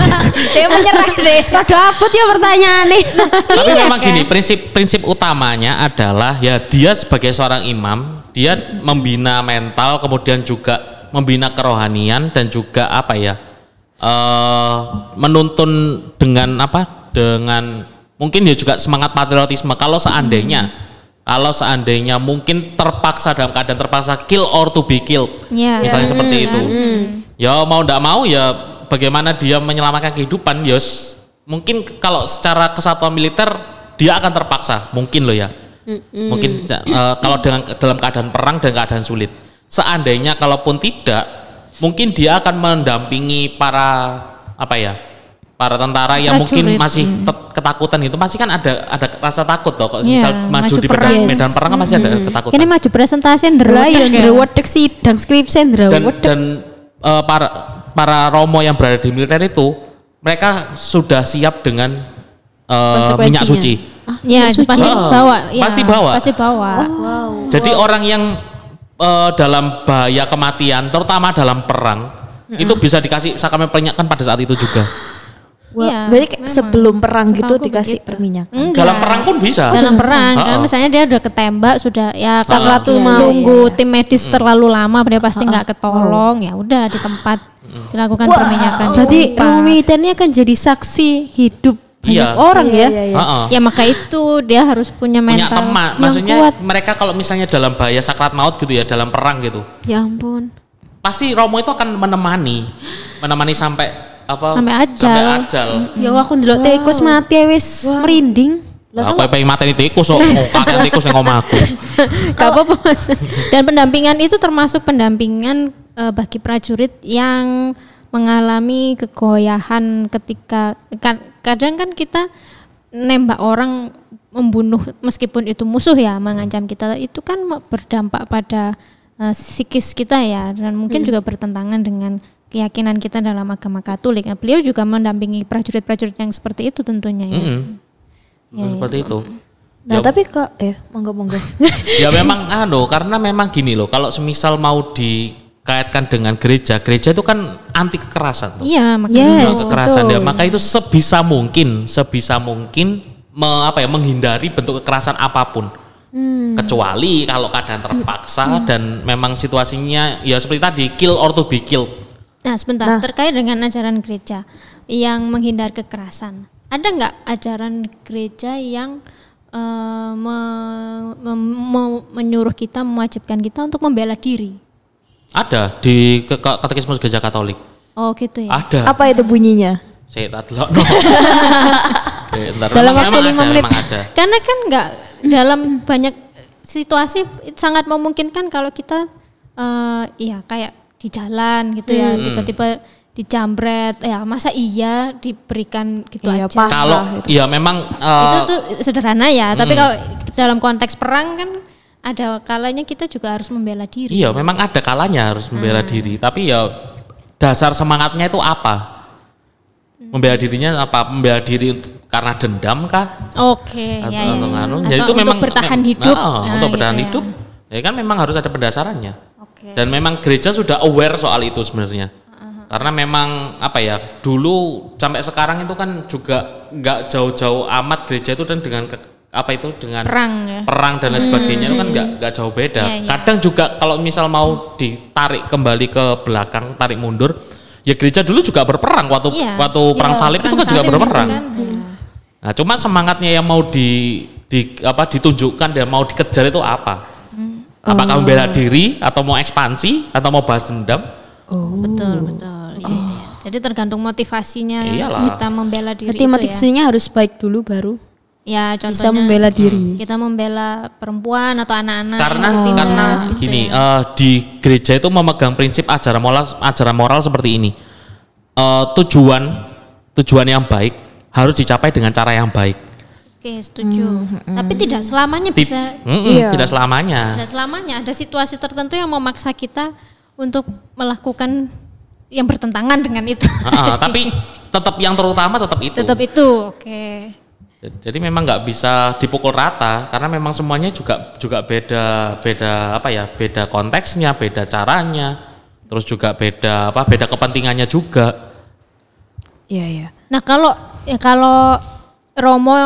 Dia menyerah deh. Rada abot ya pertanyaan nih. Tapi memang gini, prinsip prinsip utamanya adalah ya dia sebagai seorang imam, dia membina mental, kemudian juga membina kerohanian dan juga apa ya? eh menuntun dengan apa? Dengan mungkin ya juga semangat patriotisme. Kalau seandainya kalau seandainya mungkin terpaksa dalam keadaan terpaksa kill or to be killed. Ya. Misalnya seperti itu. Ya mau ndak mau ya bagaimana dia menyelamatkan kehidupan, Yos. Mungkin kalau secara kesatuan militer dia akan terpaksa, mungkin loh ya. Mungkin eh, kalau dengan dalam keadaan perang dan keadaan sulit. Seandainya kalaupun tidak, mungkin dia akan mendampingi para apa ya? Para tentara yang mungkin Prajurit, masih tet- ketakutan gitu, pasti kan ada ada rasa takut toh. Kalau Iya, misal maju maju di medan, Yes. medan perang kan masih ada ketakutan Ini maju presentasi nderwedek ya ya. ndrewedek sidang skripsi dan ndrewedek. dan eh, para para romo yang berada di militer itu mereka sudah siap dengan eh, minyak suci. Ya, Suci. pasti Oh, bawa. Ya, pasti bawa. Pasti bawa. Jadi orang yang eh, dalam bahaya kematian, terutama dalam perang, itu bisa dikasih sakramen penyakkan pada saat itu juga. Wah, Iya, berarti kayak memang. sebelum perang gitu dikasih begitu. perminyakan. Enggak. Dalam perang pun bisa. Dalam perang kan Oh. misalnya dia udah ketembak sudah ya Sakratul kalau maut. nunggu tim medis terlalu lama dia pasti nggak ketolong ya udah di tempat dilakukan perminyakan. Berarti militer ini akan jadi saksi hidup banyak Iya. orang ya. Iya, iya, iya. Heeh. ya maka itu dia harus punya Punya mental teman, yang maksudnya kuat. mereka kalau misalnya dalam bahaya sakrat maut gitu ya, dalam perang gitu, Ya ampun. pasti Romo itu akan menemani, menemani sampai apa? Sampai ajal. Sampai ajal. Ya aku ndelok tikus mati wis merinding. Aku pengen mateni tikus kok, kakek tikus yang omahku. Gak apa-apa Mas. Dan pendampingan itu termasuk pendampingan eh, bagi prajurit yang mengalami kegoyahan ketika kan kadang kan kita nembak orang membunuh meskipun itu musuh ya mengancam kita itu kan berdampak pada eh, psikis kita ya dan mungkin juga bertentangan dengan keyakinan kita dalam agama Katolik. Nah, beliau juga mendampingi prajurit-prajurit yang seperti itu tentunya ya. Mm-mm. Seperti itu. Nah, Ya- tapi kok eh monggo monggo. ya memang anu karena memang gini loh kalau semisal mau dikaitkan dengan gereja gereja itu kan anti kekerasan tuh. Iya, Yes, makanya Anti kekerasan betul. ya maka itu sebisa mungkin sebisa mungkin me- apa ya menghindari bentuk kekerasan apa pun kecuali kalau keadaan terpaksa dan memang situasinya ya seperti tadi kill or to be killed Nah, sebentar terkait dengan ajaran gereja yang menghindar kekerasan. Ada nggak ajaran gereja yang eh, me- mem- me- menyuruh kita, mewajibkan kita untuk membela diri? ada di katekismus gereja Katolik Oh, gitu ya. ada Apa itu bunyinya? saya tak delok no. Eh, ntar, Dalam waktu lima ada, menit. ada Karena kan nggak dalam banyak situasi sangat memungkinkan kalau kita eh ya kayak di jalan gitu ya, Hmm. tiba-tiba dijambret, ya masa iya diberikan gitu Iya, aja. kalau Pasrah gitu. ya memang itu eh, tuh sederhana ya tapi Hmm. kalau dalam konteks perang kan ada kalanya kita juga harus membela diri Iya, memang ada kalanya harus membela Hmm. diri. Tapi ya dasar semangatnya itu apa? Membela dirinya apa? Membela diri karena dendam kah? oke Atau, ya, ya. atau anu? Atau Ya itu untuk memang bertahan hidup Ah, Nah, untuk bertahan gitu ya. hidup. Ya kan memang harus ada pendasarannya. Dan memang gereja sudah aware soal itu sebenarnya. Karena memang apa ya dulu sampai sekarang itu kan juga nggak jauh-jauh amat gereja itu dan dengan ke- apa itu dengan perang ya perang dan lain sebagainya itu kan nggak nggak jauh beda. Iya, iya. Kadang juga kalau misal mau ditarik kembali ke belakang, tarik mundur, ya gereja dulu juga berperang waktu Iya. waktu perang Iya, salib itu perang kan juga salib berperang. kan. Iya. Nah, cuma semangatnya yang mau di, di apa ditunjukkan dan mau dikejar itu apa? Hmm. Apakah Oh. membela diri atau mau ekspansi atau mau balas dendam? betul betul iya, iya. jadi tergantung motivasinya Iyalah. kita membela diri Berarti ya motivasinya harus baik dulu baru ya bisa contohnya membela diri. kita membela perempuan atau anak-anak karena tertindas karena gitu gini ya. eh, di gereja itu memegang prinsip ajaran moral ajaran moral seperti ini Eh, tujuan tujuan yang baik harus dicapai dengan cara yang baik oke setuju tapi tidak selamanya Tip- bisa Mm-mm, Iya. tidak selamanya Tidak selamanya ada situasi tertentu yang memaksa kita untuk melakukan yang bertentangan dengan itu. Ah, tapi tetap yang terutama tetap itu Tetap itu, oke. Jadi memang nggak bisa dipukul rata karena memang semuanya juga juga beda beda apa ya beda konteksnya beda caranya terus juga beda apa beda kepentingannya juga. Iya iya. Nah kalau ya kalau Romo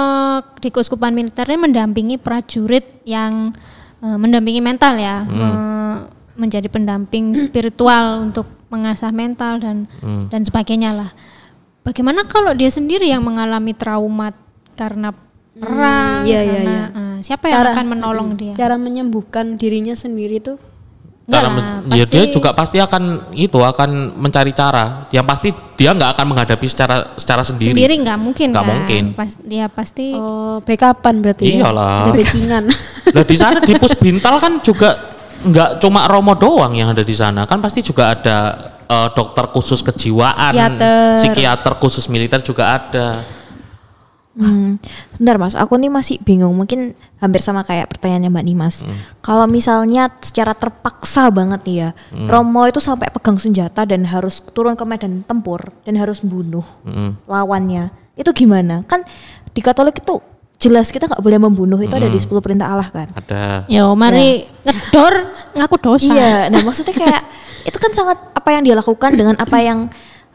di keuskupan militernya mendampingi prajurit yang eh, mendampingi mental ya, me- menjadi pendamping spiritual untuk mengasah mental dan dan sebagainya lah. Bagaimana kalau dia sendiri yang mengalami trauma karena perang? iya, iya, karena, iya. eh, siapa yang akan menolong dia? Cara menyembuhkan dirinya sendiri tuh Cara lah, men- ya dia pasti- juga pasti akan itu akan mencari cara. Yang pasti dia nggak akan menghadapi secara secara sendiri. sendiri nggak mungkin Nggak kan? mungkin. Pas, dia pasti oh backupan berarti ya. Iyalah. Ada backingan. Lah di sana di Pusbintal kan juga nggak cuma Romo doang yang ada di sana, kan pasti juga ada eh, dokter khusus kejiwaan, Psikiater. psikiater khusus militer juga ada. Hmm, sebentar mas, aku nih masih bingung. Mungkin hampir sama kayak pertanyaannya Mbak Nimas. Kalau misalnya secara terpaksa banget nih ya, Romo itu sampai pegang senjata dan harus turun ke medan tempur dan harus membunuh Mm. lawannya. Itu gimana? Kan di Katolik itu jelas kita nggak boleh membunuh itu ada di 10 perintah Allah kan. Ada. Yo, mari ngedor ngaku dosa. Iya, nah maksudnya kayak itu kan sangat apa yang dia lakukan dengan apa yang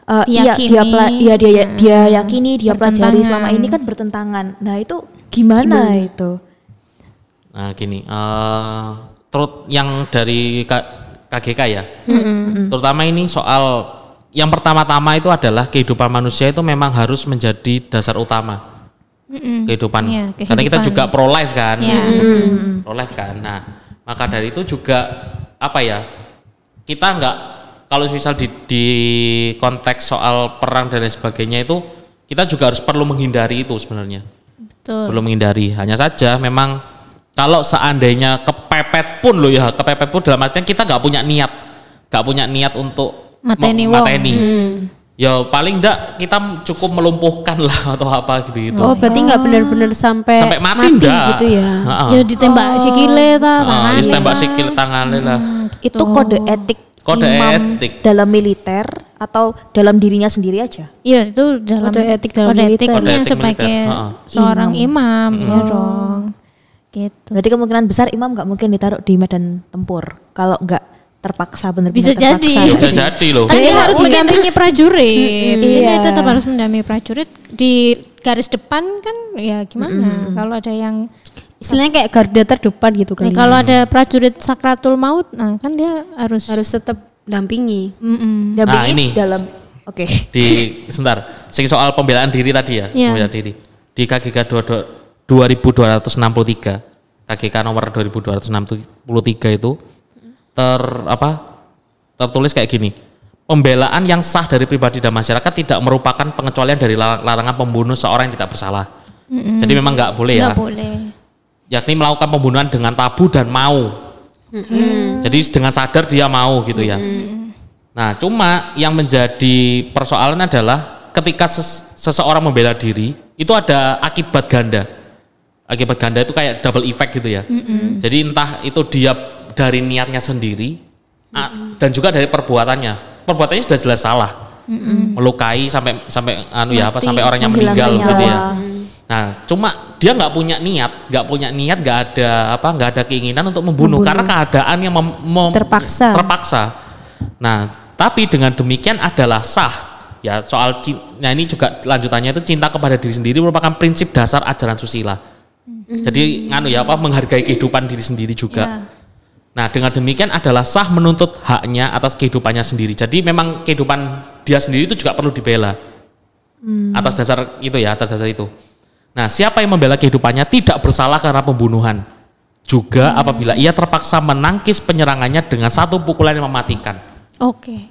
uh, iya Diyakini. dia pela- iya dia Nah, dia yakini dia pelajari selama ini kan bertentangan. Nah itu gimana, itu? Nah gini, eh terus yang dari K- KGK ya, terutama ini soal yang pertama-tama itu adalah kehidupan manusia itu memang harus menjadi dasar utama kehidupan. Iya, Karena kita kehidupan. juga pro life kan, Iya. pro life kan. Nah maka dari itu juga apa ya, kita nggak kalau misal di, di konteks soal perang dan lain sebagainya itu kita juga harus perlu menghindari itu sebenarnya Betul. belum menghindari. Hanya saja memang kalau seandainya kepepet pun loh ya, kepepet pun dalam artian kita nggak punya niat, nggak punya niat untuk Mateni mateni. Ya paling enggak kita cukup melumpuhkan lah atau apa gitu gitu. Oh, berarti nggak benar-benar sampai Sampai mati, enggak. gitu ya. Heeh. Ya ditembak sikile ta, tangannya. ya tembak sikil tangannya lah. Itu kode etik Kode imam etik. dalam militer atau dalam dirinya sendiri aja? Iya itu dalam Kode etik dalam kode militer. etiknya Kode etik sebagai militer, seorang imam, ya dong. Gitu. Berarti kemungkinan besar imam nggak mungkin ditaruh di medan tempur kalau nggak terpaksa benar-benar Bisa terpaksa. jadi. Ya bisa jadi loh. Kan dia Iya, harus mungkin. mendampingi prajurit. Ini Iya. tetap harus mendampingi prajurit di garis depan kan ya gimana? Kalau ada yang Istilahnya kayak garda terdepan gitu kali. kalau ada prajurit sakratul maut, nah kan dia harus harus tetap dampingi. Mm-mm. Dampingi Nah, ini. dalam Oke. di sebentar sing soal pembelaan diri tadi ya Iya. pembelaan diri di KGK 2263 KGK nomor 2263 itu ter apa tertulis kayak gini pembelaan yang sah dari pribadi dan masyarakat tidak merupakan pengecualian dari lar- larangan pembunuh seorang yang tidak bersalah jadi memang nggak boleh ya nggak boleh. Yakni melakukan pembunuhan dengan tabu dan mau. Jadi dengan sadar dia mau gitu ya. Nah, cuma yang menjadi persoalan adalah ketika ses- seseorang membela diri itu ada akibat ganda. Akibat ganda itu kayak double effect gitu ya. Jadi entah itu dia dari niatnya sendiri a- dan juga dari perbuatannya. Perbuatannya sudah jelas salah. Melukai sampai sampai anu ya apa sampai orangnya meninggal gitu ya. Nah, cuma dia nggak punya niat, nggak punya niat, nggak ada apa, nggak ada keinginan untuk membunuh, karena keadaan yang mem- mem- Terpaksa. Terpaksa. Nah, tapi dengan demikian adalah sah. Ya, soal nah ini juga lanjutannya itu cinta kepada diri sendiri merupakan prinsip dasar ajaran susila. Jadi nganu ya apa menghargai kehidupan diri sendiri juga. Ya. Nah, dengan demikian adalah sah menuntut haknya atas kehidupannya sendiri. Jadi memang kehidupan dia sendiri itu juga perlu dibela. Atas dasar itu ya, atas dasar itu. Nah, siapa yang membela kehidupannya tidak bersalah karena pembunuhan. Juga apabila ia terpaksa menangkis penyerangannya dengan satu pukulan yang mematikan. Oke.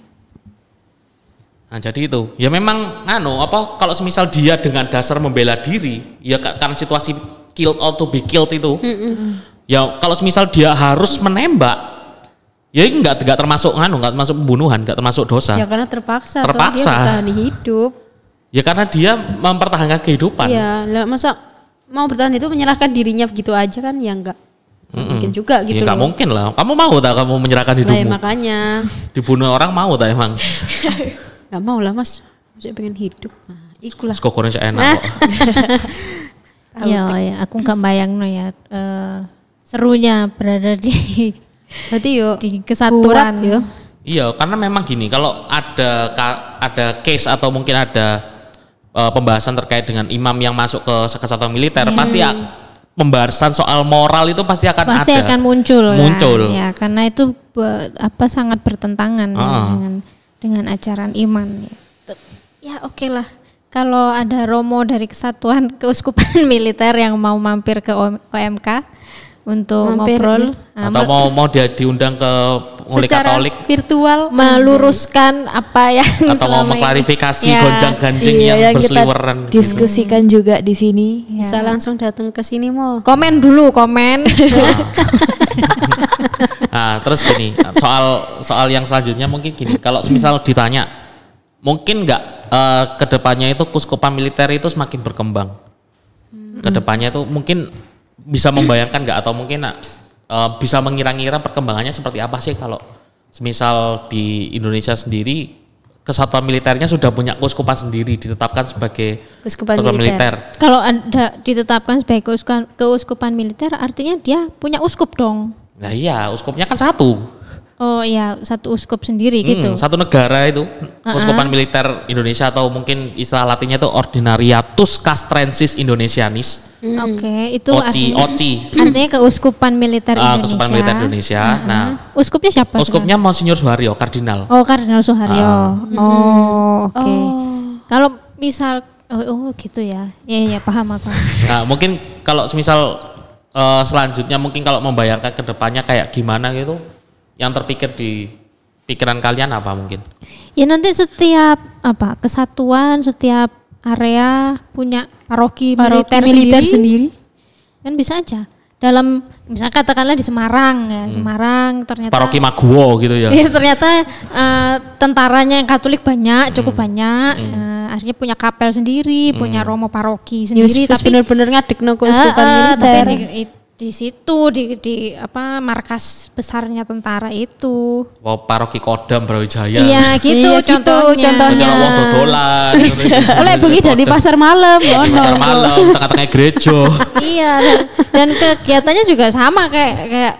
Nah, jadi itu. Ya memang anu apa kalau semisal dia dengan dasar membela diri, ya ka- karena situasi killed or to be killed itu. Ya kalau semisal dia harus menembak, ya enggak enggak termasuk anu, enggak termasuk pembunuhan, enggak termasuk dosa. Ya karena terpaksa, Terpaksa. dia bertahan hidup. Ya karena dia mempertahankan kehidupan. Iya, lah masa mau bertahan itu menyerahkan dirinya begitu aja kan ya enggak. Mungkin juga gitu ya enggak mungkin lah. Kamu mau tak kamu menyerahkan ya hidupmu? makanya Dibunuh orang mau tak emang? enggak mau lah Mas. Saya pengen hidup. Nah, ikulah. Skok goreng enak Nah. kok. Ya, ya, aku nggak bayang ya eh, serunya berada di Berarti yo di kesatuan. yo. Iya, karena memang gini, kalau ada ada case atau mungkin ada eh, pembahasan terkait dengan imam yang masuk ke kesatuan militer, pasti ya, pembahasan soal moral itu pasti akan Pasti ada. akan muncul. kan. Muncul. Ya, karena itu be- apa sangat bertentangan ya, Ah. dengan dengan ajaran iman. Ya, ya oke lah. Kalau ada romo dari kesatuan keuskupan militer yang mau mampir ke OMK untuk Mampir, ngobrol, iya. ah, atau mau mau dia diundang ke Secara Katolik. virtual meluruskan apa yang atau mau selama ini- mengklarifikasi Ya, gonjang-ganjing Iya, yang, yang kita berseliweran. diskusikan juga di sini. bisa langsung datang ke sini mau. Komen dulu, komen. Nah, terus gini, soal soal yang selanjutnya mungkin gini, kalau misal ditanya, mungkin nggak eh, ke depannya itu kuskupan militer itu semakin berkembang, ke depannya itu mungkin bisa membayangkan nggak? Atau mungkin eh, bisa mengira-ngira perkembangannya seperti apa sih kalau misal di Indonesia sendiri kesatuan militernya sudah punya kuskupan sendiri ditetapkan sebagai Keuskupan kesatuan militer. Kalau ada ditetapkan sebagai keuskupan, keuskupan militer, artinya dia punya uskup dong. Nah iya, uskupnya kan satu. Oh iya, satu uskup sendiri gitu. Hmm, satu negara itu Keuskupan Militer Indonesia atau mungkin istilah latinnya itu Ordinariatus Castrensis Indonesianis. Oke, itu OCI, artinya, OCI. artinya keuskupan militer Ah, Indonesia. Keuskupan Militer Indonesia. Nah, Uskupnya siapa? uskupnya Monsinyur Suharyo, kardinal. sekarang? Oh, Kardinal Suharyo. Oh, oke. Kalau misal oh, oh gitu ya. Iya, iya, paham aku. Nah, mungkin kalau semisal eh, selanjutnya mungkin kalau membayangkan ke depannya kayak gimana gitu yang terpikir di pikiran kalian apa mungkin? Ya nanti setiap apa kesatuan, setiap area punya paroki, Paroki militer, militer sendiri. sendiri. Kan bisa aja. Dalam misalnya katakanlah di Semarang ya, Semarang ternyata Paroki Maguwo gitu ya. Iya ternyata eh, tentaranya yang Katolik banyak, cukup banyak. Eh, akhirnya punya kapel sendiri, punya romo paroki Ya sendiri. wis tapi bener-bener ngadek no keuskupan Eh, militer. tapi di, di situ di, di apa markas besarnya tentara itu. Wow, paroki Kodam Brawijaya. Iya gitu Iya, gitu contohnya. contohnya. Kalau wong dodolan. Oleh bengi dari pasar malam, Di ono. pasar malam, tengah-tengah gereja. iya dan, dan kegiatannya juga sama kayak kayak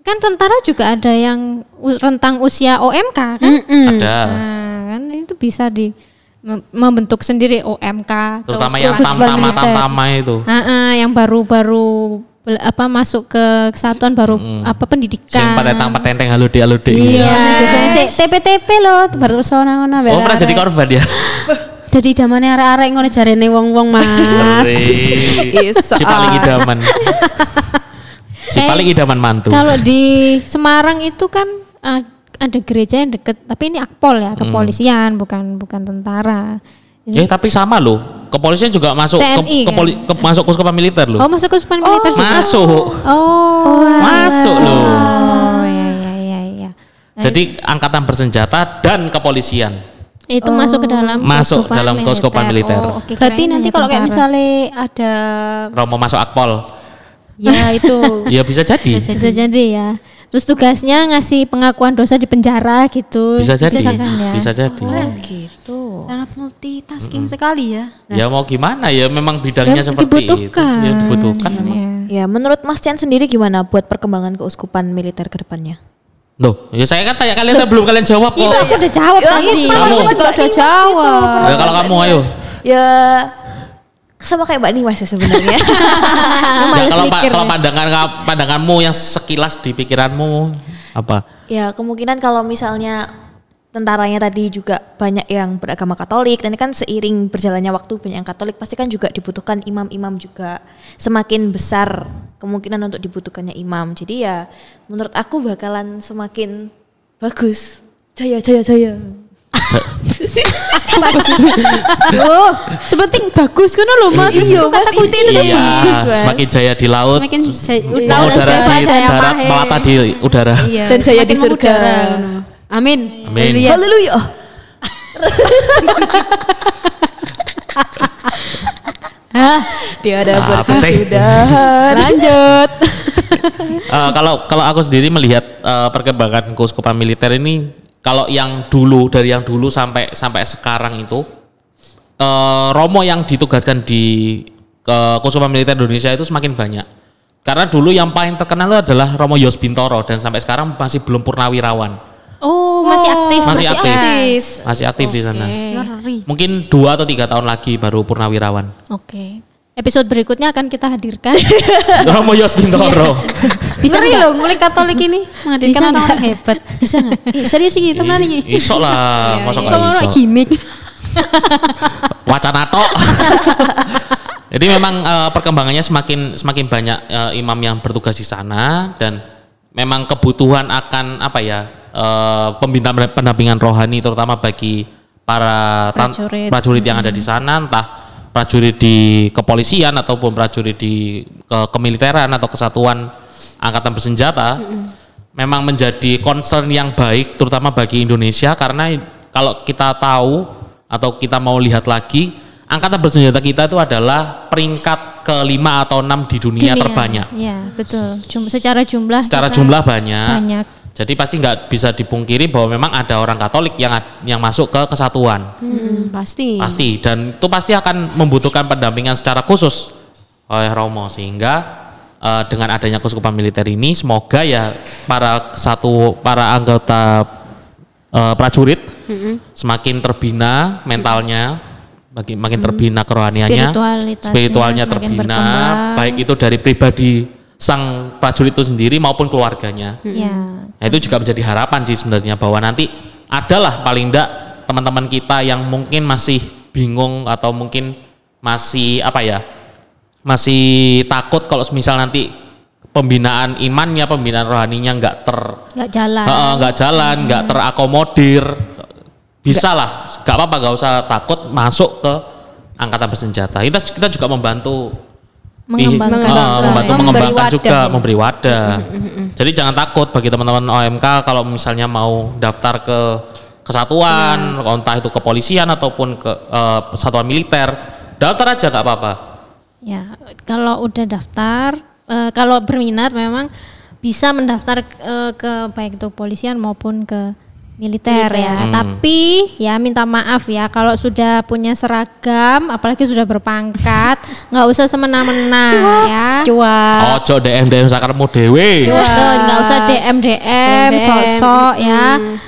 kan tentara juga ada yang rentang usia OMK kan. Ada. Nah, kan itu bisa di mem- membentuk sendiri OMK. Terutama yang Keuskupan tam-tama militer. tam-tama itu. Ah, ah, yang baru-baru apa masuk ke kesatuan baru apa Sing pendidikan. patentang patenteng halo de halo de. Iya, biasanya sih TP-TP loh, baru persona ngono Oh pernah jadi korban ya? Jadi idamane arek-arek ngono jarene wong-wong Mas. Ngeri. si paling idaman. si Kayak- paling idaman mantu. Kalau di Semarang itu kan ah, ada gereja yang deket, tapi ini akpol ya, kepolisian bukan bukan tentara. Eh tapi sama loh. Kepolisian juga masuk ke, TNI ke, kan? poli- ke- masuk kuskupan militer loh. Oh masuk ke Supan militer juga? masuk. Oh, Masuk loh. Oh ya ya ya ya. Jadi angkatan bersenjata dan kepolisian. Itu masuk ke dalam Masuk dalam keuskupan militer. Oh, oke, Berarti kirain nanti hanya kalau kayak misalnya ada Romo masuk akpol. ya itu Ya bisa jadi. bisa jadi ya. Terus tugasnya ngasih pengakuan dosa di penjara gitu. Bisa jadi. kan ya? Bisa jadi. Oh gitu. sangat multitasking sekali ya. Ya mau gimana ya memang bidangnya Ya, seperti dibutuhkan. itu. Ya dibutuhkan memang. Ya. Ya menurut Mas Chan sendiri gimana buat perkembangan keuskupan militer ke depannya? Loh, ya saya kan tanya kalian saya belum kalian jawab Itu kok. aku udah jawab tadi. Kamu. Aku juga udah jawab. Ya kalau kamu ayo. Ya sama kayak Mbak Nimas ya sebenarnya. Ya, kalau pa- kalau pandangan pandanganmu yang sekilas di pikiranmu apa? ya kemungkinan kalau misalnya tentaranya tadi juga banyak yang beragama Katolik dan ini kan seiring berjalannya waktu banyak yang Katolik pasti kan juga dibutuhkan imam-imam juga. Semakin besar kemungkinan untuk dibutuhkannya imam. Jadi ya menurut aku bakalan semakin bagus. Jaya jaya jaya Oh, sepenting bagus kan lo Mas. Iya, kata Mas, kunci itu Iya, bagus, Mas. semakin jaya di laut, Semakin jaya- Jaya di Jaya darat, melata di udara. Iya, Dan jaya semakin di surga. Amin. Amin. Haleluya. Hah? tiada Ah, berkesudahan lanjut Eh, kalau kalau aku sendiri melihat eh, perkembangan keuskupan militer ini kalau yang dulu dari yang dulu sampai sampai sekarang itu eh, Romo yang ditugaskan di keuskupan militer Indonesia itu semakin banyak. Karena dulu yang paling terkenal itu adalah Romo Yos Bintoro dan sampai sekarang masih belum purnawirawan. Oh, masih aktif. Masih aktif. aktif. Masih aktif di sana. Mungkin dua atau tiga tahun lagi baru purnawirawan. Oke. Episode berikutnya akan kita hadirkan. Romo Yos Bintoro. Bisa Ngeri loh, mulai Katolik ini menghadirkan Bisa orang-orang hebat. Bisa nggak? Eh, serius sih teman ini. Iso lah, masa Kamu nggak orang iso. gimmick. wacana tok. Jadi memang eh, perkembangannya semakin semakin banyak eh, imam yang bertugas di sana dan memang kebutuhan akan apa ya eh, pembina pendampingan rohani terutama bagi para Prajurit. prajurit yang ada di sana entah prajurit di kepolisian ataupun prajurit di ke- kemiliteran atau kesatuan angkatan bersenjata memang menjadi concern yang baik terutama bagi Indonesia karena kalau kita tahu atau kita mau lihat lagi angkatan bersenjata kita itu adalah peringkat kelima atau enam di dunia, terbanyak Ya, betul. Jum- secara jumlah secara jumlah banyak. banyak. Jadi pasti nggak bisa dipungkiri bahwa memang ada orang Katolik yang yang masuk ke kesatuan. Hmm, pasti. Pasti. Dan itu pasti akan membutuhkan pendampingan secara khusus oleh Romo. Sehingga eh, dengan adanya keuskupan militer ini semoga ya para satu para anggota eh, prajurit semakin terbina mentalnya bagi makin terbina kerohaniannya Spiritualitasnya spiritualnya terbina baik itu dari pribadi sang prajurit itu sendiri maupun keluarganya. Ya. Nah, itu juga menjadi harapan sih sebenarnya bahwa nanti adalah paling enggak teman-teman kita yang mungkin masih bingung atau mungkin masih apa ya masih takut kalau misal nanti pembinaan imannya pembinaan rohaninya nggak ter nggak jalan. Heeh, nggak jalan nggak terakomodir. Bisa lah nggak apa-apa nggak usah takut masuk ke angkatan bersenjata. Kita kita juga membantu Mengembangkan. Membantu ya. mengembangkan Memberi juga, wadah ya. memberi wadah. Jadi jangan takut bagi teman-teman OMK kalau misalnya mau daftar ke kesatuan, entah itu kepolisian ataupun ke eh, satuan militer, daftar aja nggak apa-apa. Ya, kalau udah daftar, eh, kalau berminat memang bisa mendaftar eh, ke baik itu polisian maupun ke militer, ya. Tapi ya minta maaf ya kalau sudah punya seragam, apalagi sudah berpangkat, nggak usah semena-mena ya. Cuak. Ojo DM DM sakarmu dewe. Betul, nggak usah DM DM, sosok ya,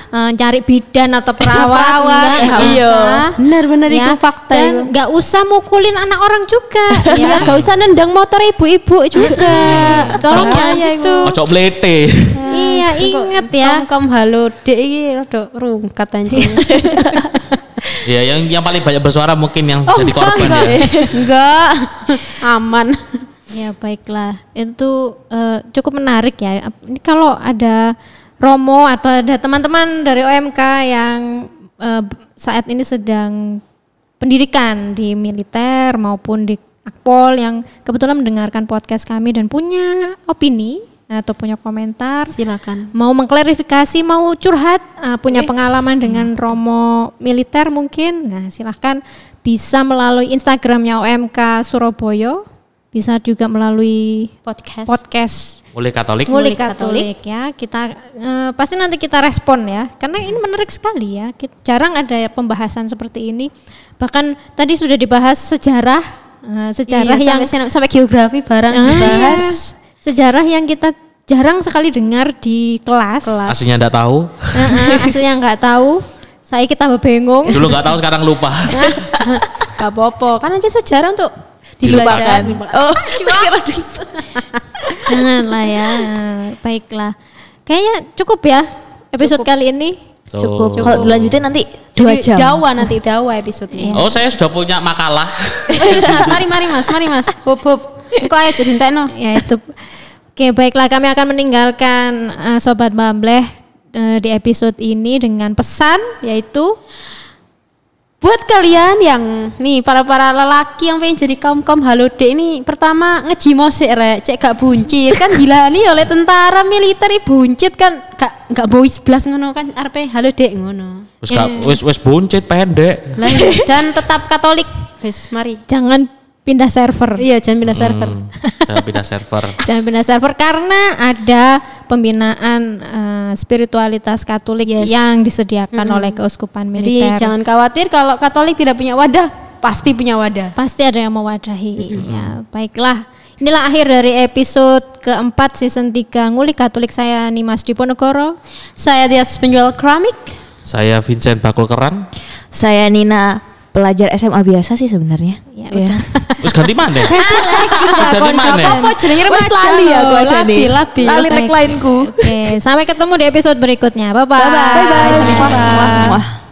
eh, cari bidan atau perawat, Perawat, enggak, nggak iya. usah. Bener-bener Ya, itu fakta Dan itu. nggak usah mukulin anak orang juga, Ya, ya. gak usah nendang motor ibu-ibu juga. Tolong jangan Bahaya gitu. Ojo blete. Iya, inget ya. Kom halo dek iki rada rungkat anjing. ya yang yang paling banyak bersuara mungkin yang Oh, jadi korban enggak, ya. enggak. Aman. Ya baiklah, itu eh, cukup menarik ya. Ini kalau ada Romo atau ada teman-teman dari OMK yang eh, saat ini sedang pendidikan di militer maupun di Akpol yang kebetulan mendengarkan podcast kami dan punya opini atau punya komentar Silakan. mau mengklarifikasi, mau curhat, uh, punya pengalaman dengan Romo militer mungkin, nah silahkan bisa melalui Instagramnya OMK Surabaya, bisa juga melalui Podcast. podcast Mulai Katolik. Ngulik Ngulik Katolik ya. Kita eh, pasti nanti kita respon ya, karena ini menarik sekali ya. Jarang ada pembahasan seperti ini. Bahkan tadi sudah dibahas sejarah, eh, sejarah Iya, yang sampai, sampai geografi barang Ah, dibahas. iya. Sejarah yang kita jarang sekali dengar di kelas. Aslinya enggak tahu. Heeh, aslinya nggak tahu. Saya kita bingung. Dulu nggak tahu sekarang lupa. Gak apa-apa. Kan aja sejarah untuk Dilupakan. dibelajar. Oh, Janganlah ya. Baiklah. Kayaknya cukup ya episode kali ini. Cukup. Tuh. Kalau dilanjutin nanti dua jam. Dawa nanti dawa episode-nya. Oh saya sudah punya makalah. Mari mari mas, mari mas. Hop hop. Engko ayo jadi entekno. Ya itu. Oke, baiklah kami akan meninggalkan eh, sobat Bambleh eh, di episode ini dengan pesan yaitu Buat kalian yang nih para para lelaki yang pengen jadi kaum kaum halo dek ini pertama ngejimo sik rek. Cek gak buncit. Kan gila nih oleh tentara militer buncit kan. Gak gak boys blas ngono kan arpe halo dek ngono. Wis gak- wis wis buncit pendek. Lah, dan tetap Katolik. Wes mari. Jangan pindah server. iya jangan pindah server Hmm, jangan pindah server. Jangan pindah server karena ada pembinaan eh, spiritualitas Katolik Yes. yang disediakan oleh keuskupan jadi militer. jangan khawatir kalau Katolik tidak punya wadah pasti punya wadah. pasti ada yang mewadahi. Ya, baiklah. Inilah akhir dari episode keempat season 3 Ngulik Katolik saya Nimas Diponegoro. Saya Tias penjual keramik. Saya Vincent Bakul Keran. Saya Nina pelajar SMA biasa sih sebenarnya. Ya, Iya. Terus ganti mana? Terus ganti mana? Apa jenenge Wes lali ya gua aja Labi, nih. labi. Lali tagline-ku. Oke, sampai ketemu di episode berikutnya. Bye bye. Bye bye. Sampai jumpa.